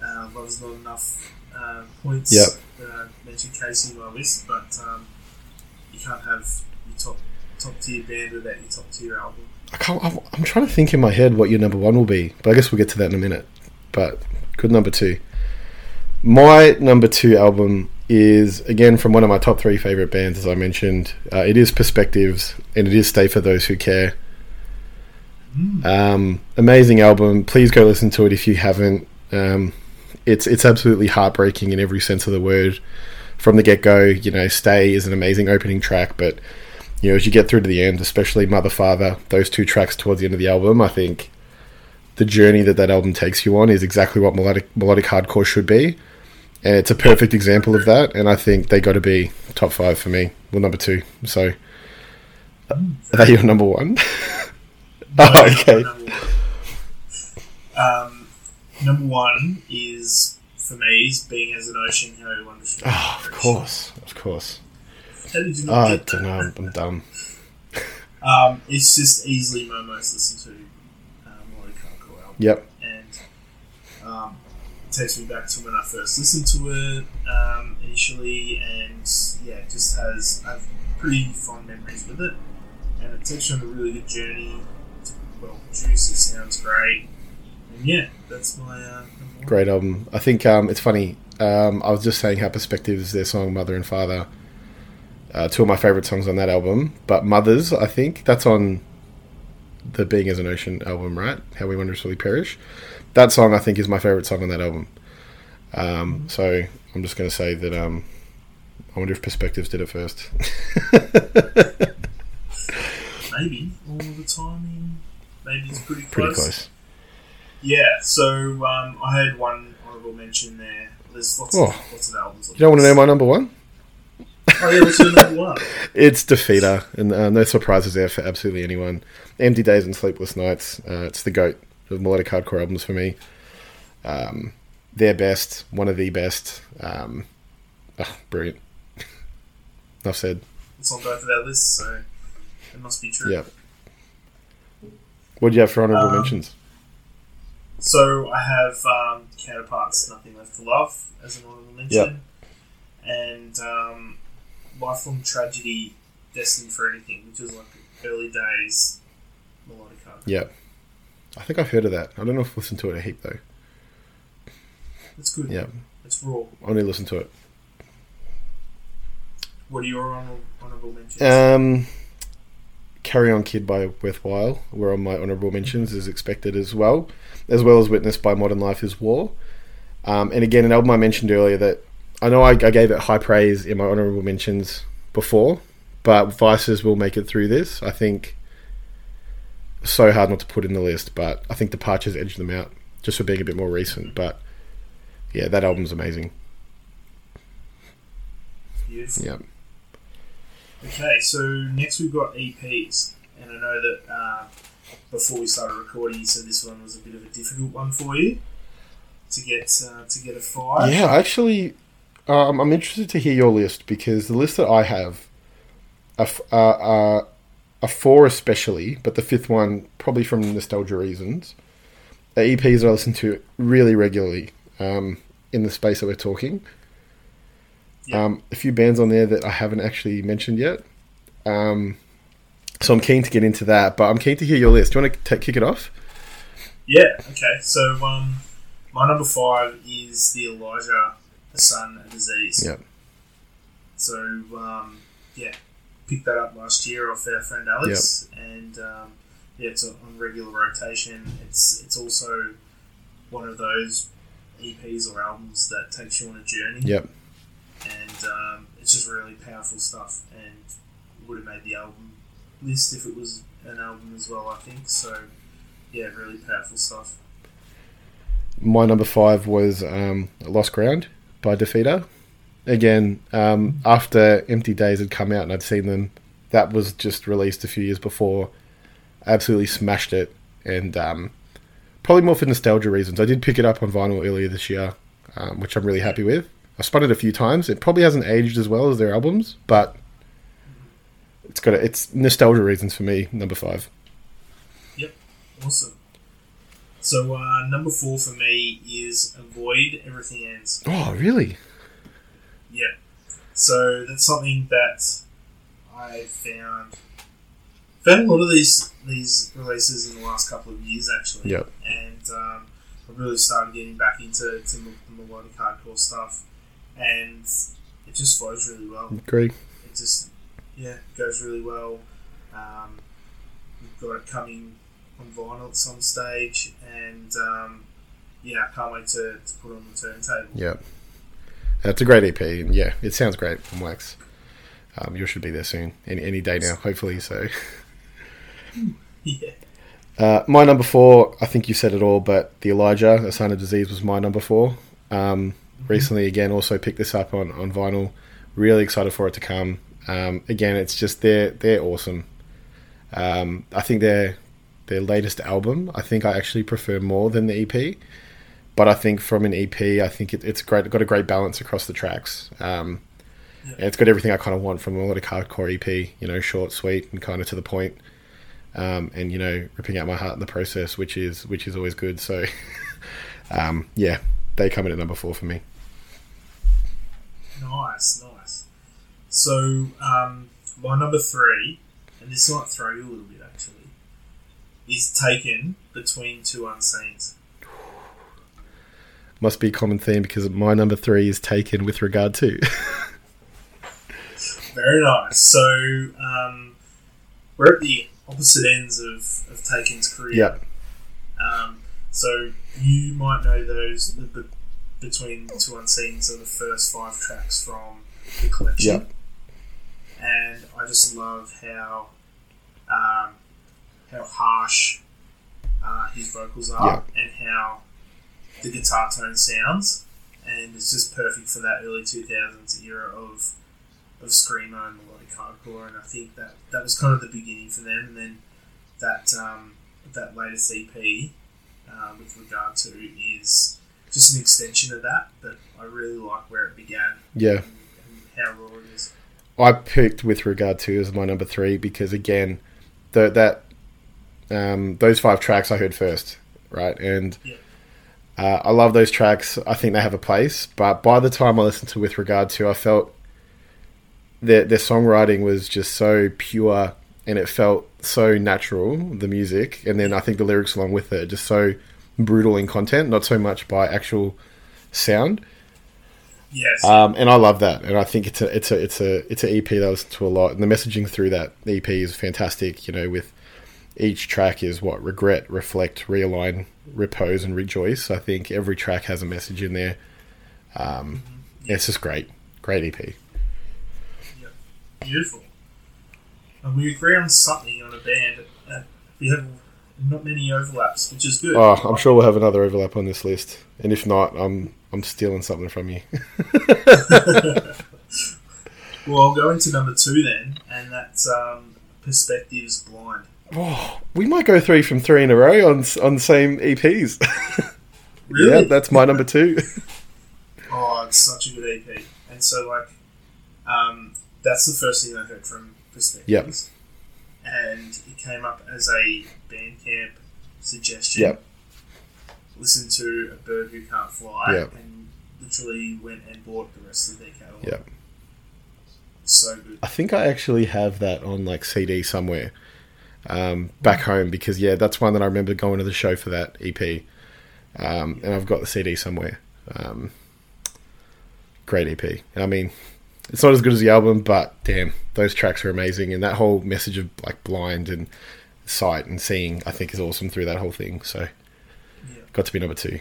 uh, Love's Not Enough uh, points Yep. that I mentioned Casey in my list, but um, you can't have your top top tier band without your top tier album. I can't, I'm, I'm trying to think in my head what your number one will be, but I guess we'll get to that in a minute. But good number two. My number two album is again from one of my top three favorite bands, as I mentioned. Uh, it is Perspectives, and it is Stay for Those Who Care. Um, amazing album. Please go listen to it if you haven't. Um, it's it's absolutely heartbreaking in every sense of the word. From the get go, you know, Stay is an amazing opening track, but you know, as you get through to the end, especially Mother Father, those two tracks towards the end of the album, I think the journey that that album takes you on is exactly what melodic melodic hardcore should be, and it's a perfect example of that. And I think they got to be top five for me. Well, number two. So, are they your number one? [laughs] oh, okay. Number one. Um, number one is for me is being as an ocean. How you understand? Oh, of course, of course. How did you Oh, not I don't that? know. I'm dumb. [laughs] Um, it's just easily my most listened to uh, album. Yep. and um, it takes me back to when I first listened to it um, initially, and yeah, it just has I have pretty fond memories with it, and it takes you on a really good journey. It's well produced, it sounds great, yeah, that's my uh. Great album. I think um, it's funny. Um, I was just saying how Perspectives, their song Mother and Father, uh, two of my favorite songs on that album. But Mothers, I think that's on the Being as an Ocean album, right? How We Wondrously Perish. That song, I think, is my favorite song on that album. Um, so I'm just going to say that um, I wonder if Perspectives did it first. [laughs] Maybe all the timing, maybe it's pretty close. Pretty close. Yeah, so um, I had one honorable mention there. There's lots Oh. of lots of albums. on You don't want to know my number one? Oh yeah, what's your number one? [laughs] It's Defeater, and uh, no surprises there for absolutely anyone. Empty Days and Sleepless Nights. Uh, it's the goat of melodic hardcore albums for me. Um, their best, one of the best. Um, ah, brilliant. [laughs] Enough said. It's on both of our lists, so it must be true. Yeah. What do you have for honorable Um, mentions? So I have um, Counterparts, Nothing Left to Love as an honorable mention, and um, Lifelong Tragedy, Destined for Anything, which is like early days melodic hardcore. Yeah. I think I've heard of that. I don't know if I've listened to it a heap though. It's good. Yeah. It's raw. I only listen to it. What are your honorable, honorable mentions? Um, Carry On Kid by Worthwhile were on my honourable mentions as expected as well, as well as Witnessed by Modern Life is War. Um, and again, an album I mentioned earlier that I know I, I gave it high praise in my honourable mentions before, but Vices will make it through this. I think so hard not to put in the list, but I think Departures edged them out just for being a bit more recent. But yeah, that album's amazing. Beautiful. Yeah. Okay, so next we've got EPs, and I know that uh, before we started recording, said this one was a bit of a difficult one for you to get uh, to get a five. Yeah, actually, um, I'm interested to hear your list because the list that I have are, a, are, are, are four especially, but the fifth one probably from nostalgia reasons. Are EPs that I listen to really regularly um, in the space that we're talking. Yeah. Um, a few bands on there that I haven't actually mentioned yet. Um, so I'm keen to get into that, but I'm keen to hear your list. Do you want to kick it off? Yeah. Okay. So um, my number five is the Elijah Hassan disease. Yep. So um, yeah, picked that up last year off our friend Alex, and um, yeah, it's on regular rotation. It's it's also one of those EPs or albums that takes you on a journey. Yep. And um, it's just really powerful stuff, and would have made the album list if it was an album as well. I think so. Yeah, really powerful stuff. My number five was um, Lost Ground by Defeater. Again, um, after Empty Days had come out and I'd seen them, that was just released a few years before. I Absolutely smashed it, and um, probably more for nostalgia reasons. I did pick it up on vinyl earlier this year, um, which I'm really happy with. I spun it a few times. It probably hasn't aged as well as their albums, but got a, it's nostalgia reasons for me. Number five. Yep, awesome. So uh, number four for me is avoid everything ends. Oh, really? Yeah. So that's something that I found found a lot of these these releases in the last couple of years actually. Yep. And um, I really started getting back into to the melodic hardcore stuff, and it just flows really well. Agree. It just yeah goes really well. Um, we've got it coming on vinyl at some stage, and um, yeah, I can't wait to, to put on the turntable. Yep. That's a great EP, and yeah, it sounds great from Wax. Um, you should be there soon, any any day now, hopefully. So, [laughs] Yeah. uh, my number four, I think you said it all, but the Elijah, A Sign of Disease, was my number four. Um, recently, again, also picked this up on, on vinyl. Really excited for it to come. Um, again, it's just they're they're awesome. Um, I think their their latest album, I think I actually prefer more than the EP. But I think from an EP, I think it, it's great. Got a great balance across the tracks. Um, Yeah. it's got everything I kind of want from a lot of hardcore EP. You know, short, sweet, and kind of to the point. Um, and you know, ripping out my heart in the process, which is which is always good. So, [laughs] um, yeah, they come in at number four for me. Nice, nice. So, um, my number three, and this might throw you a little bit actually, is taken between two unseens. Must be a common theme because my number three is taken with regard to. [laughs] Very nice. So, um, we're at the opposite ends of, of Taken's career. yep. Um, so, you might know those the, the, between two unseens are the first five tracks from the collection. Yep. And I just love how um, how harsh uh, his vocals are and how the guitar tone sounds, and it's just perfect for that early two thousands era of of screamo and melodic hardcore. And I think that that was kind of the beginning for them, and then that um, that latest EP uh, with regard to is just an extension of that. But I really like where it began Yeah. and, and how raw it is. I picked with regard to as my number three because again, the, that um, those five tracks I heard first, right? And Yeah. uh, I love those tracks. I think they have a place. But by the time I listened to with regard to, I felt their their songwriting was just so pure and it felt so natural. The music, and then I think the lyrics along with it, just so brutal in content, not so much by actual sound. Yes. Um, and I love that, and I think it's a it's a it's a it's an EP that I listen to a lot, and the messaging through that EP is fantastic. You know, with each track is what regret, reflect, realign, repose, and rejoice. I think every track has a message in there. Um, It's just great, great EP. Yeah. Beautiful. And we agree on something on a band. Uh, we have not many overlaps, which is good. Oh, I'm sure we'll have another overlap on this list, and if not, I'm I'm stealing something from you. [laughs] Well, I'll go into number two then, and that's um, Perspectives Blind. oh, we might go three from three in a row on on the same EPs. [laughs] Really? yeah, that's my number two. [laughs] Oh, it's such a good EP. And so, like, um, that's the first thing I heard from Perspectives. And it came up as a Bandcamp suggestion. Yep. Listen to A Bird Who Can't Fly, and literally went and bought the rest of their catalogue. Yep. So good. I think I actually have that on like CD somewhere um, back home because yeah, that's one that I remember going to the show for that EP, um, and I've got the CD somewhere. Um, great EP. I mean, it's not as good as the album, but damn, those tracks are amazing, and that whole message of like blind and sight and seeing, I think, is awesome through that whole thing. So, Yeah. Got to be number two.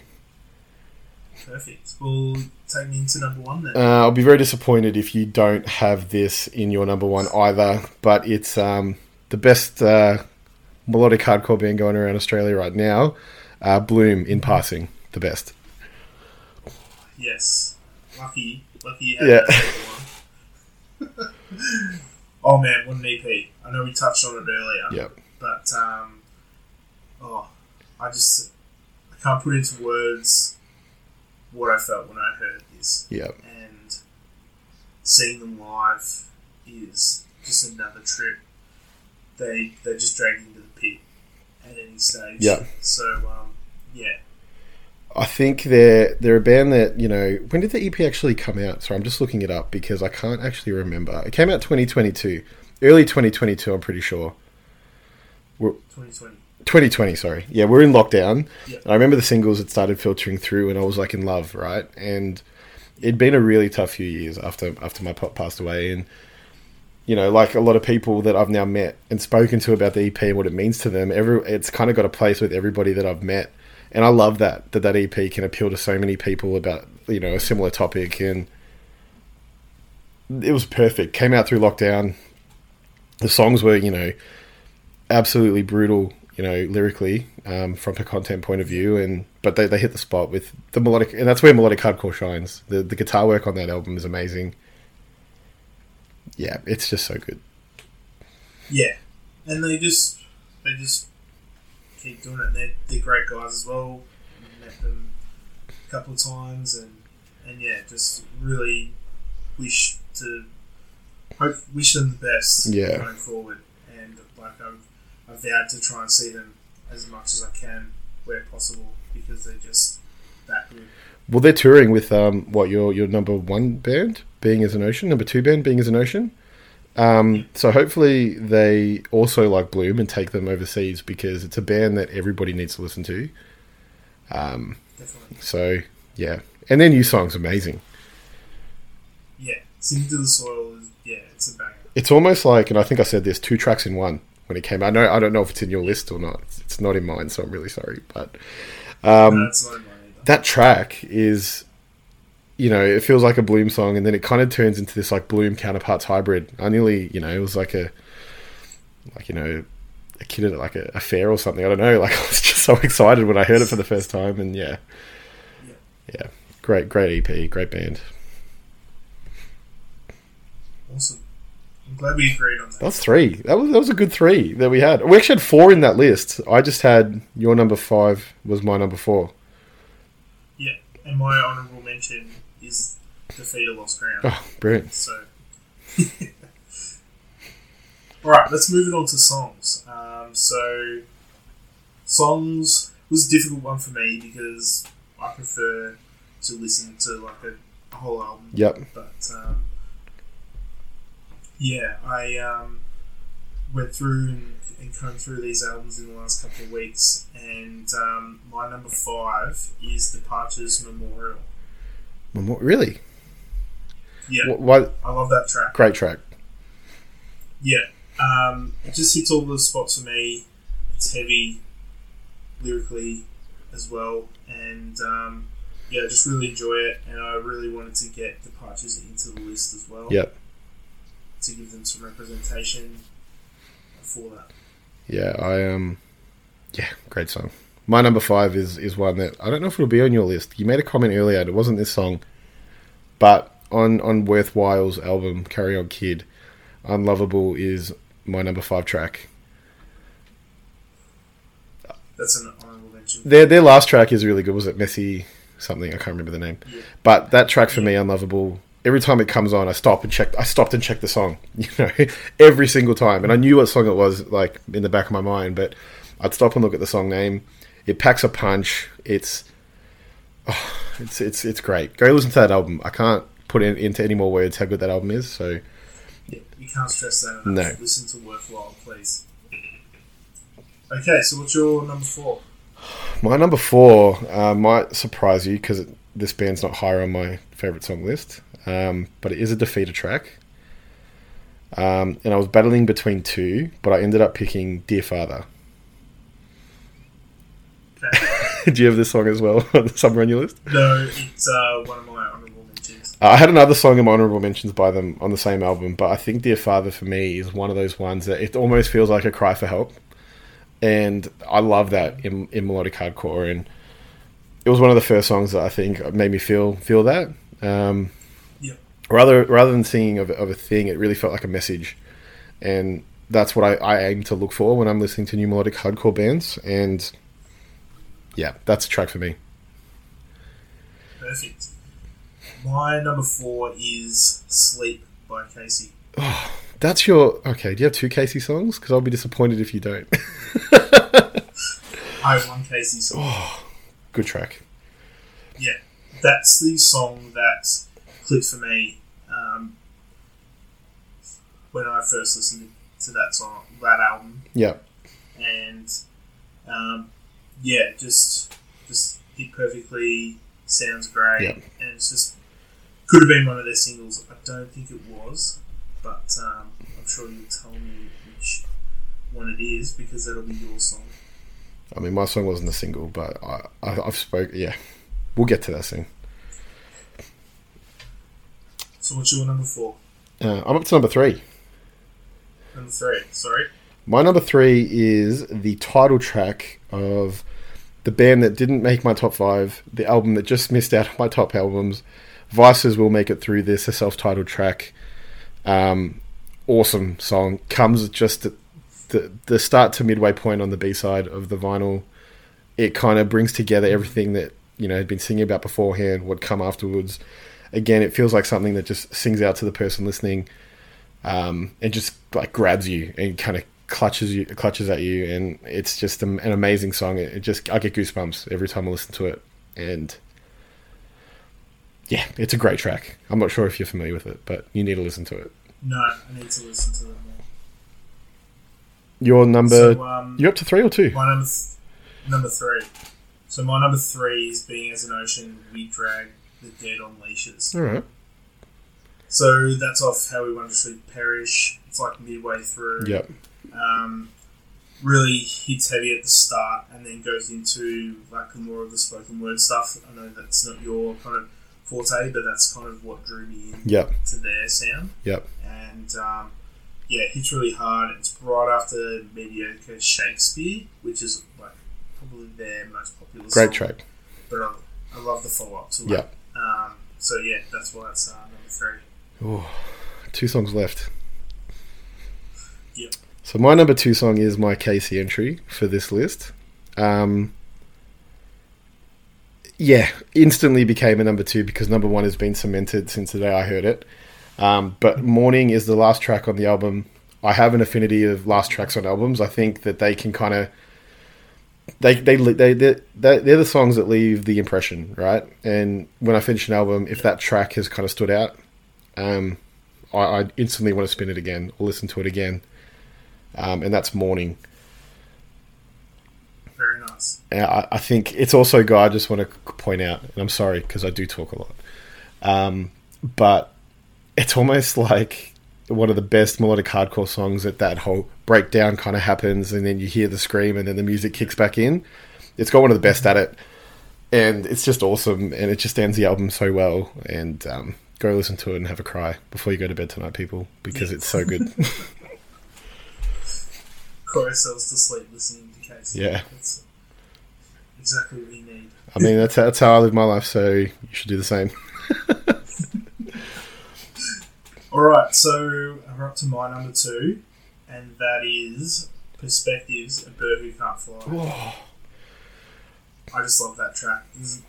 Perfect. Well, take me into number one then. Uh, I'll be very disappointed if you don't have this in your number one either. But it's um, the best uh, melodic hardcore band going around Australia right now. Uh, Bloom in passing, the best. yes. Lucky. Lucky you had Yeah. that number one. [laughs] oh man, what an EP. I know we touched on it earlier. Yep. But, um, oh, I just, can't put into words what I felt when I heard this. Yep. and seeing them live is just another trip. They they just drag you into the pit at any stage. Yeah. So um, yeah, I think they're they're a band that you know. When did the EP actually come out? So I'm just looking it up because I can't actually remember. It came out 2022, early 2022. I'm pretty sure. 2020. 2020, sorry. Yeah, we're in lockdown. Yeah. I remember the singles that started filtering through, and I was like in love, right? And it'd been a really tough few years after after my pop passed away, and you know, like a lot of people that I've now met and spoken to about the EP and what it means to them. Every it's kind of got a place with everybody that I've met, and I love that that that EP can appeal to so many people about you know a similar topic, and it was perfect. Came out through lockdown. The songs were you know absolutely brutal, you know, lyrically um, from a content point of view, and but they, they hit the spot with the melodic, and that's where melodic hardcore shines. The the guitar work on that album is amazing. Yeah, it's just so good. Yeah, and they just they just keep doing it. They're, they're great guys as well. Met them a couple of times, and and yeah, just really wish to hope wish them the best Yeah. going forward. And like I've, I've vowed to try and see them as much as I can where possible because they're just that good. Well, they're touring with um, what your your number one band being as an ocean, number two band being as an ocean. Um, so hopefully they also like Bloom and take them overseas because it's a band that everybody needs to listen to. Um, Definitely. so yeah, and their new song's amazing. Yeah, Sing to the Soil is yeah, it's a banger. It's almost like, and I think I said this, two tracks in one when it came out. I know I don't know if it's in your list or not. It's, it's not in mine, so I'm really sorry. But um, no, it's not in mine either. that track is, you know, it feels like a Bloom song, and then it kind of turns into this like Bloom counterparts hybrid. I nearly, you know, it was like a, like you know, a kid at like a, a fair or something. I don't know. [laughs] Like I was just so excited when I heard it for the first time, and yeah, Yeah. yeah, great, great EP, great band. Awesome. I'm glad we agreed on that. That's three. That was that was a good three that we had. We actually had four in that list. I just had your number five was my number four. Yeah, and my honourable mention is Defeater Lost Ground. Oh, brilliant. So, [laughs] all right, let's move it on to songs. Um, so, songs was a difficult one for me because I prefer to listen to like a, a whole album. Yep. But um, yeah, I um, went through and, and combed through these albums in the last couple of weeks, and um, my number five is Departures Memorial. Memo- Really? Yeah, What, what? I love that track. Great track. Yeah, um, it just hits all the spots for me. It's heavy lyrically as well, and um, yeah, I just really enjoy it. And I really wanted to get Departures into the list as well Yep. To give them some representation for that. Yeah, I um, yeah, great song. My number five is is one that I don't know if it'll be on your list. You made a comment earlier. It wasn't this song, but on on Worthwhile's album Carry On Kid, Unlovable is my number five track. That's an honorable mention. Their their last track is really good. Was it Messy something? I can't remember the name. Yeah. But that track for me, Unlovable. Every time it comes on, I stop and check. I stopped and checked the song. [laughs] You know, every single time, and I knew what song it was, like in the back of my mind. But I'd stop and look at the song name. It packs a punch. It's, oh, it's it's it's great. Go listen to that album. I can't put in, into any more words how good that album is. So Yeah, you can't stress that enough. No. Listen to Worthwhile, please. Okay, so what's your number four? My number four uh, might surprise you because this band's not higher on my favorite song list, um, but it is a Defeater track. Um, and I was battling between two, but I ended up picking Dear Father. Okay. [laughs] Do you have this song as well [laughs] somewhere on your list? No, it's uh, one of my honourable mentions. Uh, I had another song in my honorable mentions by them on the same album, but I think Dear Father for me is one of those ones that it almost feels like a cry for help. And I love that in, in melodic hardcore. And it was one of the first songs that I think made me feel feel that. Um. Rather rather than singing of, of a thing, it really felt like a message. And that's what I, I aim to look for when I'm listening to new melodic hardcore bands. And yeah, that's a track for me. Perfect. My number four is Sleep by Casey. Oh, that's your okay. Do you have two Casey songs? Because I'll be disappointed if you don't. [laughs] I have one Casey song. Oh, good track. Yeah, that's the song that clicked for me when I first listened to that song, that album, Yeah, and um, yeah, just just hit perfectly. Sounds great, Yeah. and it's just could have been one of their singles. I don't think it was, but um, I'm sure you'll tell me which one it is because that'll be your song. I mean my song wasn't a single, but I, I I've spoke. Yeah, we'll get to that soon. So what's your number four? Uh, I'm up to number three. Number three. Sorry. My number three is the title track of the band that didn't make my top five, the album that just missed out on my top albums. Vices will make it through this, a self-titled track. Um, awesome song. Comes just at the the start to midway point on the B side of the vinyl. It kind of brings together everything that you know had been singing about beforehand. What come afterwards. Again, it feels like something that just sings out to the person listening um, and just like grabs you and kind of clutches you, clutches at you, and it's just an, amazing song. It, it just I get goosebumps every time I listen to it, and yeah, it's a great track. I'm not sure if you're familiar with it, but you need to listen to it. No, I need to listen to them more. Your number, so, um, you're up to three or two. my number, th- number three. So my number three is being as an ocean, we drag the dead on leashes. All right. So that's off how we wondrously perish. It's like midway through. Yep. Um, really hits heavy at the start and then goes into like more of the spoken word stuff. I know that's not your kind of forte, but that's kind of what drew me in Yep. to their sound. Yep. and um, yeah, it hits really hard. It's right after mediocre Shakespeare, which is like probably their most popular. Great song, track. but I, I love the follow up to it. Yep. Um, so yeah, that's why it's uh, number three. Ooh, two songs left. Yep. So my number two song is my Casey entry for this list. Um, yeah, instantly became a number two because number one has been cemented since the day I heard it. Um, but Morning is the last track on the album. I have an affinity of last tracks on albums. I think that they can kind of they they they they they're, they're the songs that leave the impression, right? And when I finish an album, if that track has kind of stood out, um, I, I instantly want to spin it again or listen to it again. Um, and that's Morning. Very nice. I, I think it's also guy I just want to point out, and I'm sorry because I do talk a lot, um, but it's almost like one of the best melodic hardcore songs that that whole breakdown kind of happens, and then you hear the scream, and then the music kicks back in. It's got one of the best at it, and it's just awesome, and it just ends the album so well. And um, go listen to it and have a cry before you go to bed tonight, people, because it's so good. [laughs] Cry ourselves to sleep listening to Casey. Yeah. That's exactly what you need. I mean, that's that's how I live my life, so you should do the same. [laughs] All right, so we're up to my number two, and that is Perspectives, a bird who can't fly. I just love that track. There's,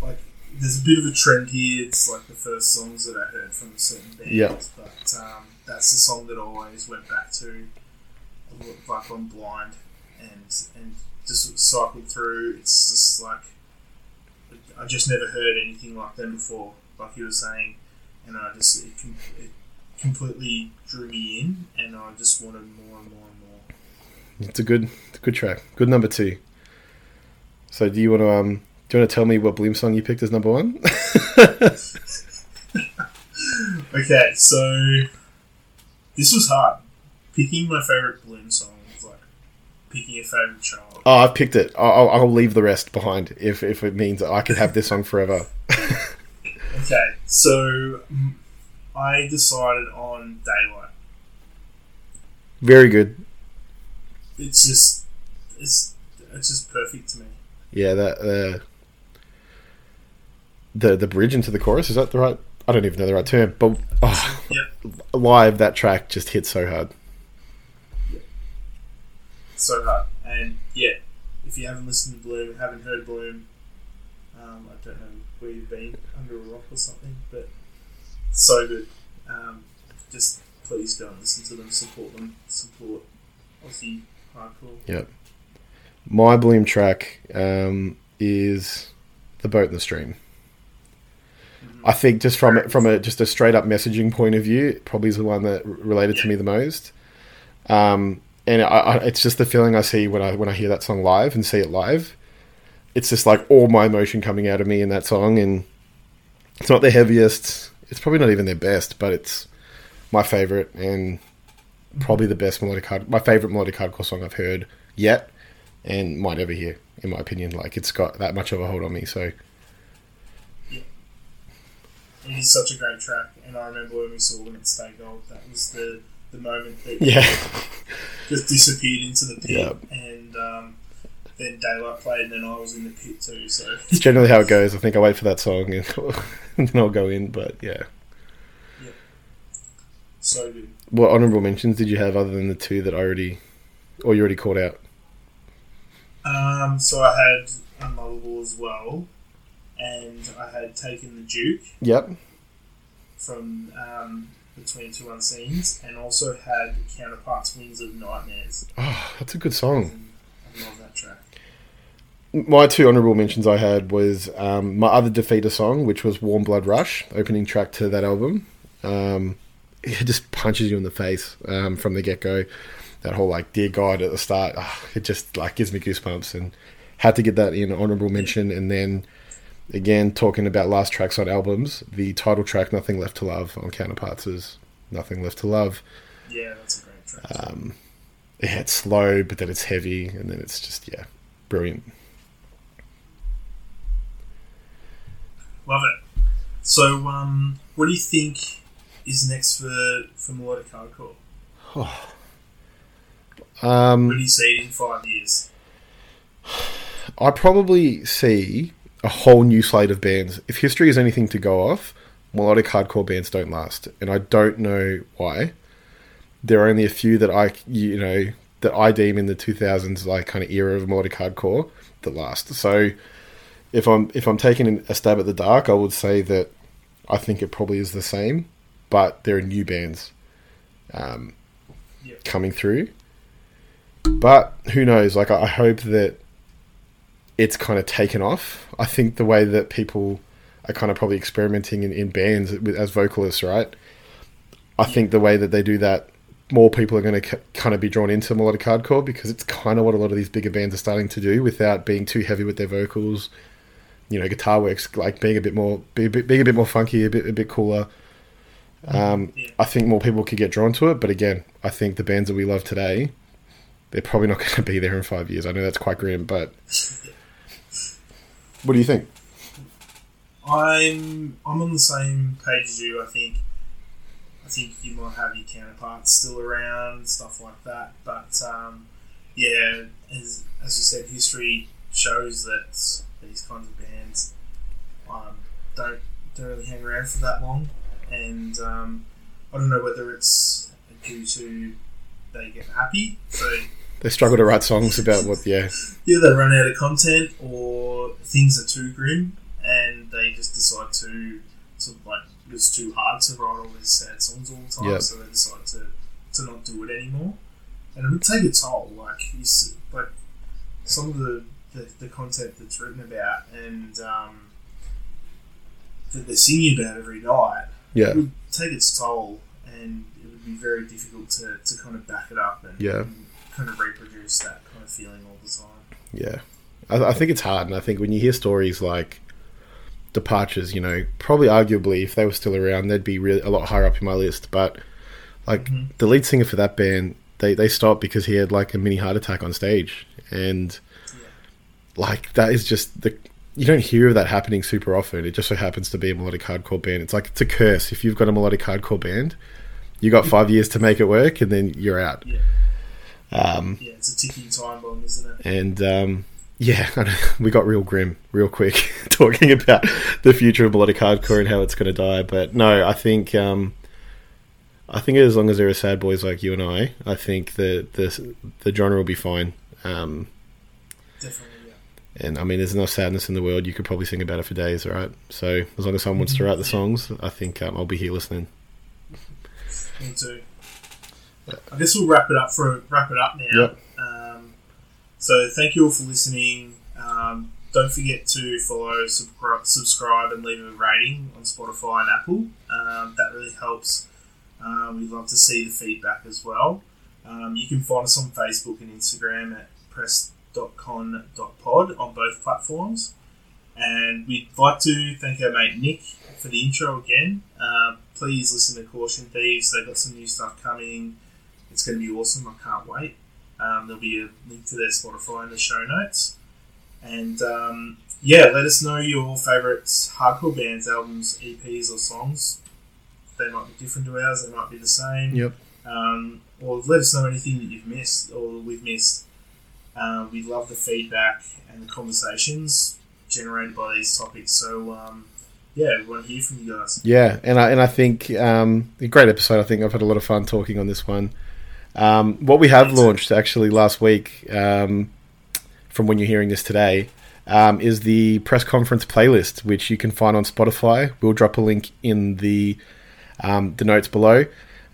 like, there's a bit of a trend here. It's like the first songs that I heard from a certain band, Yeah. but um, that's the song that I always went back to, like on Blind, and and just cycled through. It's just like I just never heard anything like them before, like you were saying, and I just it, it completely drew me in, and I just wanted more and more and more. It's a good, good track. Good number two. So, do you want to um, do you want to tell me what Bloom song you picked as number one? [laughs] Okay, so this was hard. Picking my favorite Bloom song was like picking a favorite child. Oh, I've picked it. I'll, I'll leave the rest behind if, if it means I could have this song forever. [laughs] Okay, so mm, I decided on Daylight. Very good. It's just it's it's just perfect to me. Yeah, that uh, the the bridge into the chorus is that the right? I don't even know the right term, but oh, Yep, live that track just hits so hard. so hard. And yeah, if you haven't listened to Bloom, haven't heard Bloom, um, I don't know where you've been under a rock or something, but so good. Um, just please go and listen to them, support them, support Aussie hardcore. Yep. My Bloom track um, is the boat in the stream. I think just from from a just a straight up messaging point of view, probably is the one that related to me the most. Um, and I, I, it's just the feeling I see when I when I hear that song live and see it live. It's just like all my emotion coming out of me in that song, and it's not their heaviest. It's probably not even their best, but it's my favorite and probably the best melodic hard, my favorite melodic hardcore song I've heard yet, and might ever hear, in my opinion. Like it's got that much of a hold on me. So It is such a great track, and I remember when we saw When It Stay Gold, that was the, the moment that yeah, [laughs] just disappeared into the pit, Yep. and um, then Daylight played, and then I was in the pit too. So it's generally how it goes. I think I wait for that song and, [laughs] and then I'll go in. But yeah, so good. what honorable mentions did you have other than the two that I already, or you already called out? Um, so I had Unlovable as well, and I had taken the Duke Yep. from um, Between Two Unseens, and also had Counterparts Wings of Nightmares. Oh, that's a good song. I love that track. My two honorable mentions I had was um, my other Defeater song, which was Warm Blood Rush, opening track to that album. Um, it just punches you in the face um, from the get go. That whole like "Dear God" at the start, ah, it just like gives me goosebumps, and had to get that in honorable mention. And then again, talking about last tracks on albums, the title track "Nothing Left to Love" on Counterparts is "Nothing Left to Love." Yeah, that's a great track. Um, yeah, it's slow, but then it's heavy, and then it's just yeah, brilliant. Love it. So, um, what do you think is next for for melodic hardcore? [sighs] Um, Where do you see it in five years? I probably see a whole new slate of bands. If history is anything to go off, melodic hardcore bands don't last, and I don't know why. There are only a few that I, you know, that I deem in the 2000s like kind of era of melodic hardcore that last. So, if I'm if I'm taking a stab at the dark, I would say that I think it probably is the same, but there are new bands um, Yep. coming through. But who knows? Like, I I hope that it's kind of taken off. I think the way that people are kind of probably experimenting in, in bands with, as vocalists, right? I think the way that they do that, more people are going to c- kind of be drawn into melodic hardcore because it's kind of what a lot of these bigger bands are starting to do without being too heavy with their vocals. You know, guitar works like being a bit more, being a bit, being a bit more funky, a bit, a bit cooler. Um, Yeah. I think more people could get drawn to it, but again, I think the bands that we love today, they're probably not going to be there in five years. I know that's quite grim, but [laughs] what do you think? I'm I'm on the same page as you. I think I think you might have your counterparts still around, stuff like that. But um, yeah, as as you said, history shows that these kinds of bands um, don't don't really hang around for that long, and um, I don't know whether it's due to they get happy, so They struggle to write songs about what, yeah, yeah, they run out of content or things are too grim and they just decide to sort of like it's too hard to write all these sad songs all the time, Yep. so they decide to, to not do it anymore. And it would take a toll, like you s- like some of the, the, the content that's written about and um, that they're singing about every night yeah, it would take its toll and it would be very difficult to, to kind of back it up and, Yeah. and kind of reproduce that kind of feeling all the time. yeah. I, I think it's hard, and I think when you hear stories like departures, you know, probably arguably if they were still around, they'd be really a lot higher up in my list. But like Mhm. the lead singer for that band, they they stopped because he had like a mini heart attack on stage, and like that is just the you don't hear of that happening super often. It just so happens to be a melodic hardcore band. It's like it's a curse if you've got a melodic hardcore band. You got [laughs] five years to make it work, and then you're out. Yeah. Um, Yeah, it's a ticking time bomb, isn't it? and um, yeah, [laughs] we got real grim real quick [laughs] talking about the future of melodic hardcore and how it's going to die. But no, I think um, I think as long as there are sad boys like you and I, I think the the the genre will be fine. Um, Definitely, yeah. and I mean, there's enough sadness in the world. You could probably sing about it for days, right? So as long as someone wants to write the songs, I think um, I'll be here listening. [laughs] Me too. I guess we'll wrap it up for wrap it up now. Yep. Um, so thank you all for listening. Um, don't forget to follow, subscribe, subscribe, and leave a rating on Spotify and Apple. Um, that really helps. Um, we'd love to see the feedback as well. Um, you can find us on Facebook and Instagram at press.con.pod on both platforms. And we'd like to thank our mate Nick for the intro again. Um, please listen to Caution Thieves. They've got some new stuff coming. It's going to be awesome. I can't wait. Um, there'll be a link to their Spotify in the show notes. And um, yeah, let us know your favourite hardcore bands, albums, EPs, or songs. They might be different to ours. They might be the same. Yep. Um, or let us know anything that you've missed or we've missed. Uh, we love the feedback and the conversations generated by these topics. So um, yeah, we want to hear from you guys. Yeah, and I and I think um, a great episode. I think I've had a lot of fun talking on this one. Um, what we have launched actually last week, um, from when you're hearing this today, um, is the press conference playlist, which you can find on Spotify. We'll drop a link in the um, the notes below.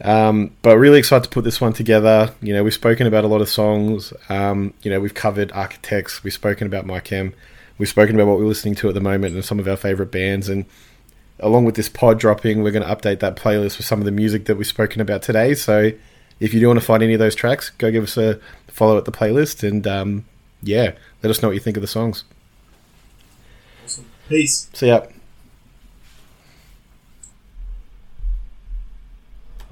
Um, but really excited to put this one together. You know, we've spoken about a lot of songs. Um, you know, we've covered Architects. We've spoken about My Chem. We've spoken about what we're listening to at the moment and some of our favorite bands. And along with this pod dropping, we're going to update that playlist with some of the music that we've spoken about today. So if you do want to find any of those tracks, go give us a follow at the playlist and um, yeah, let us know what you think of the songs. Awesome. Peace. See ya.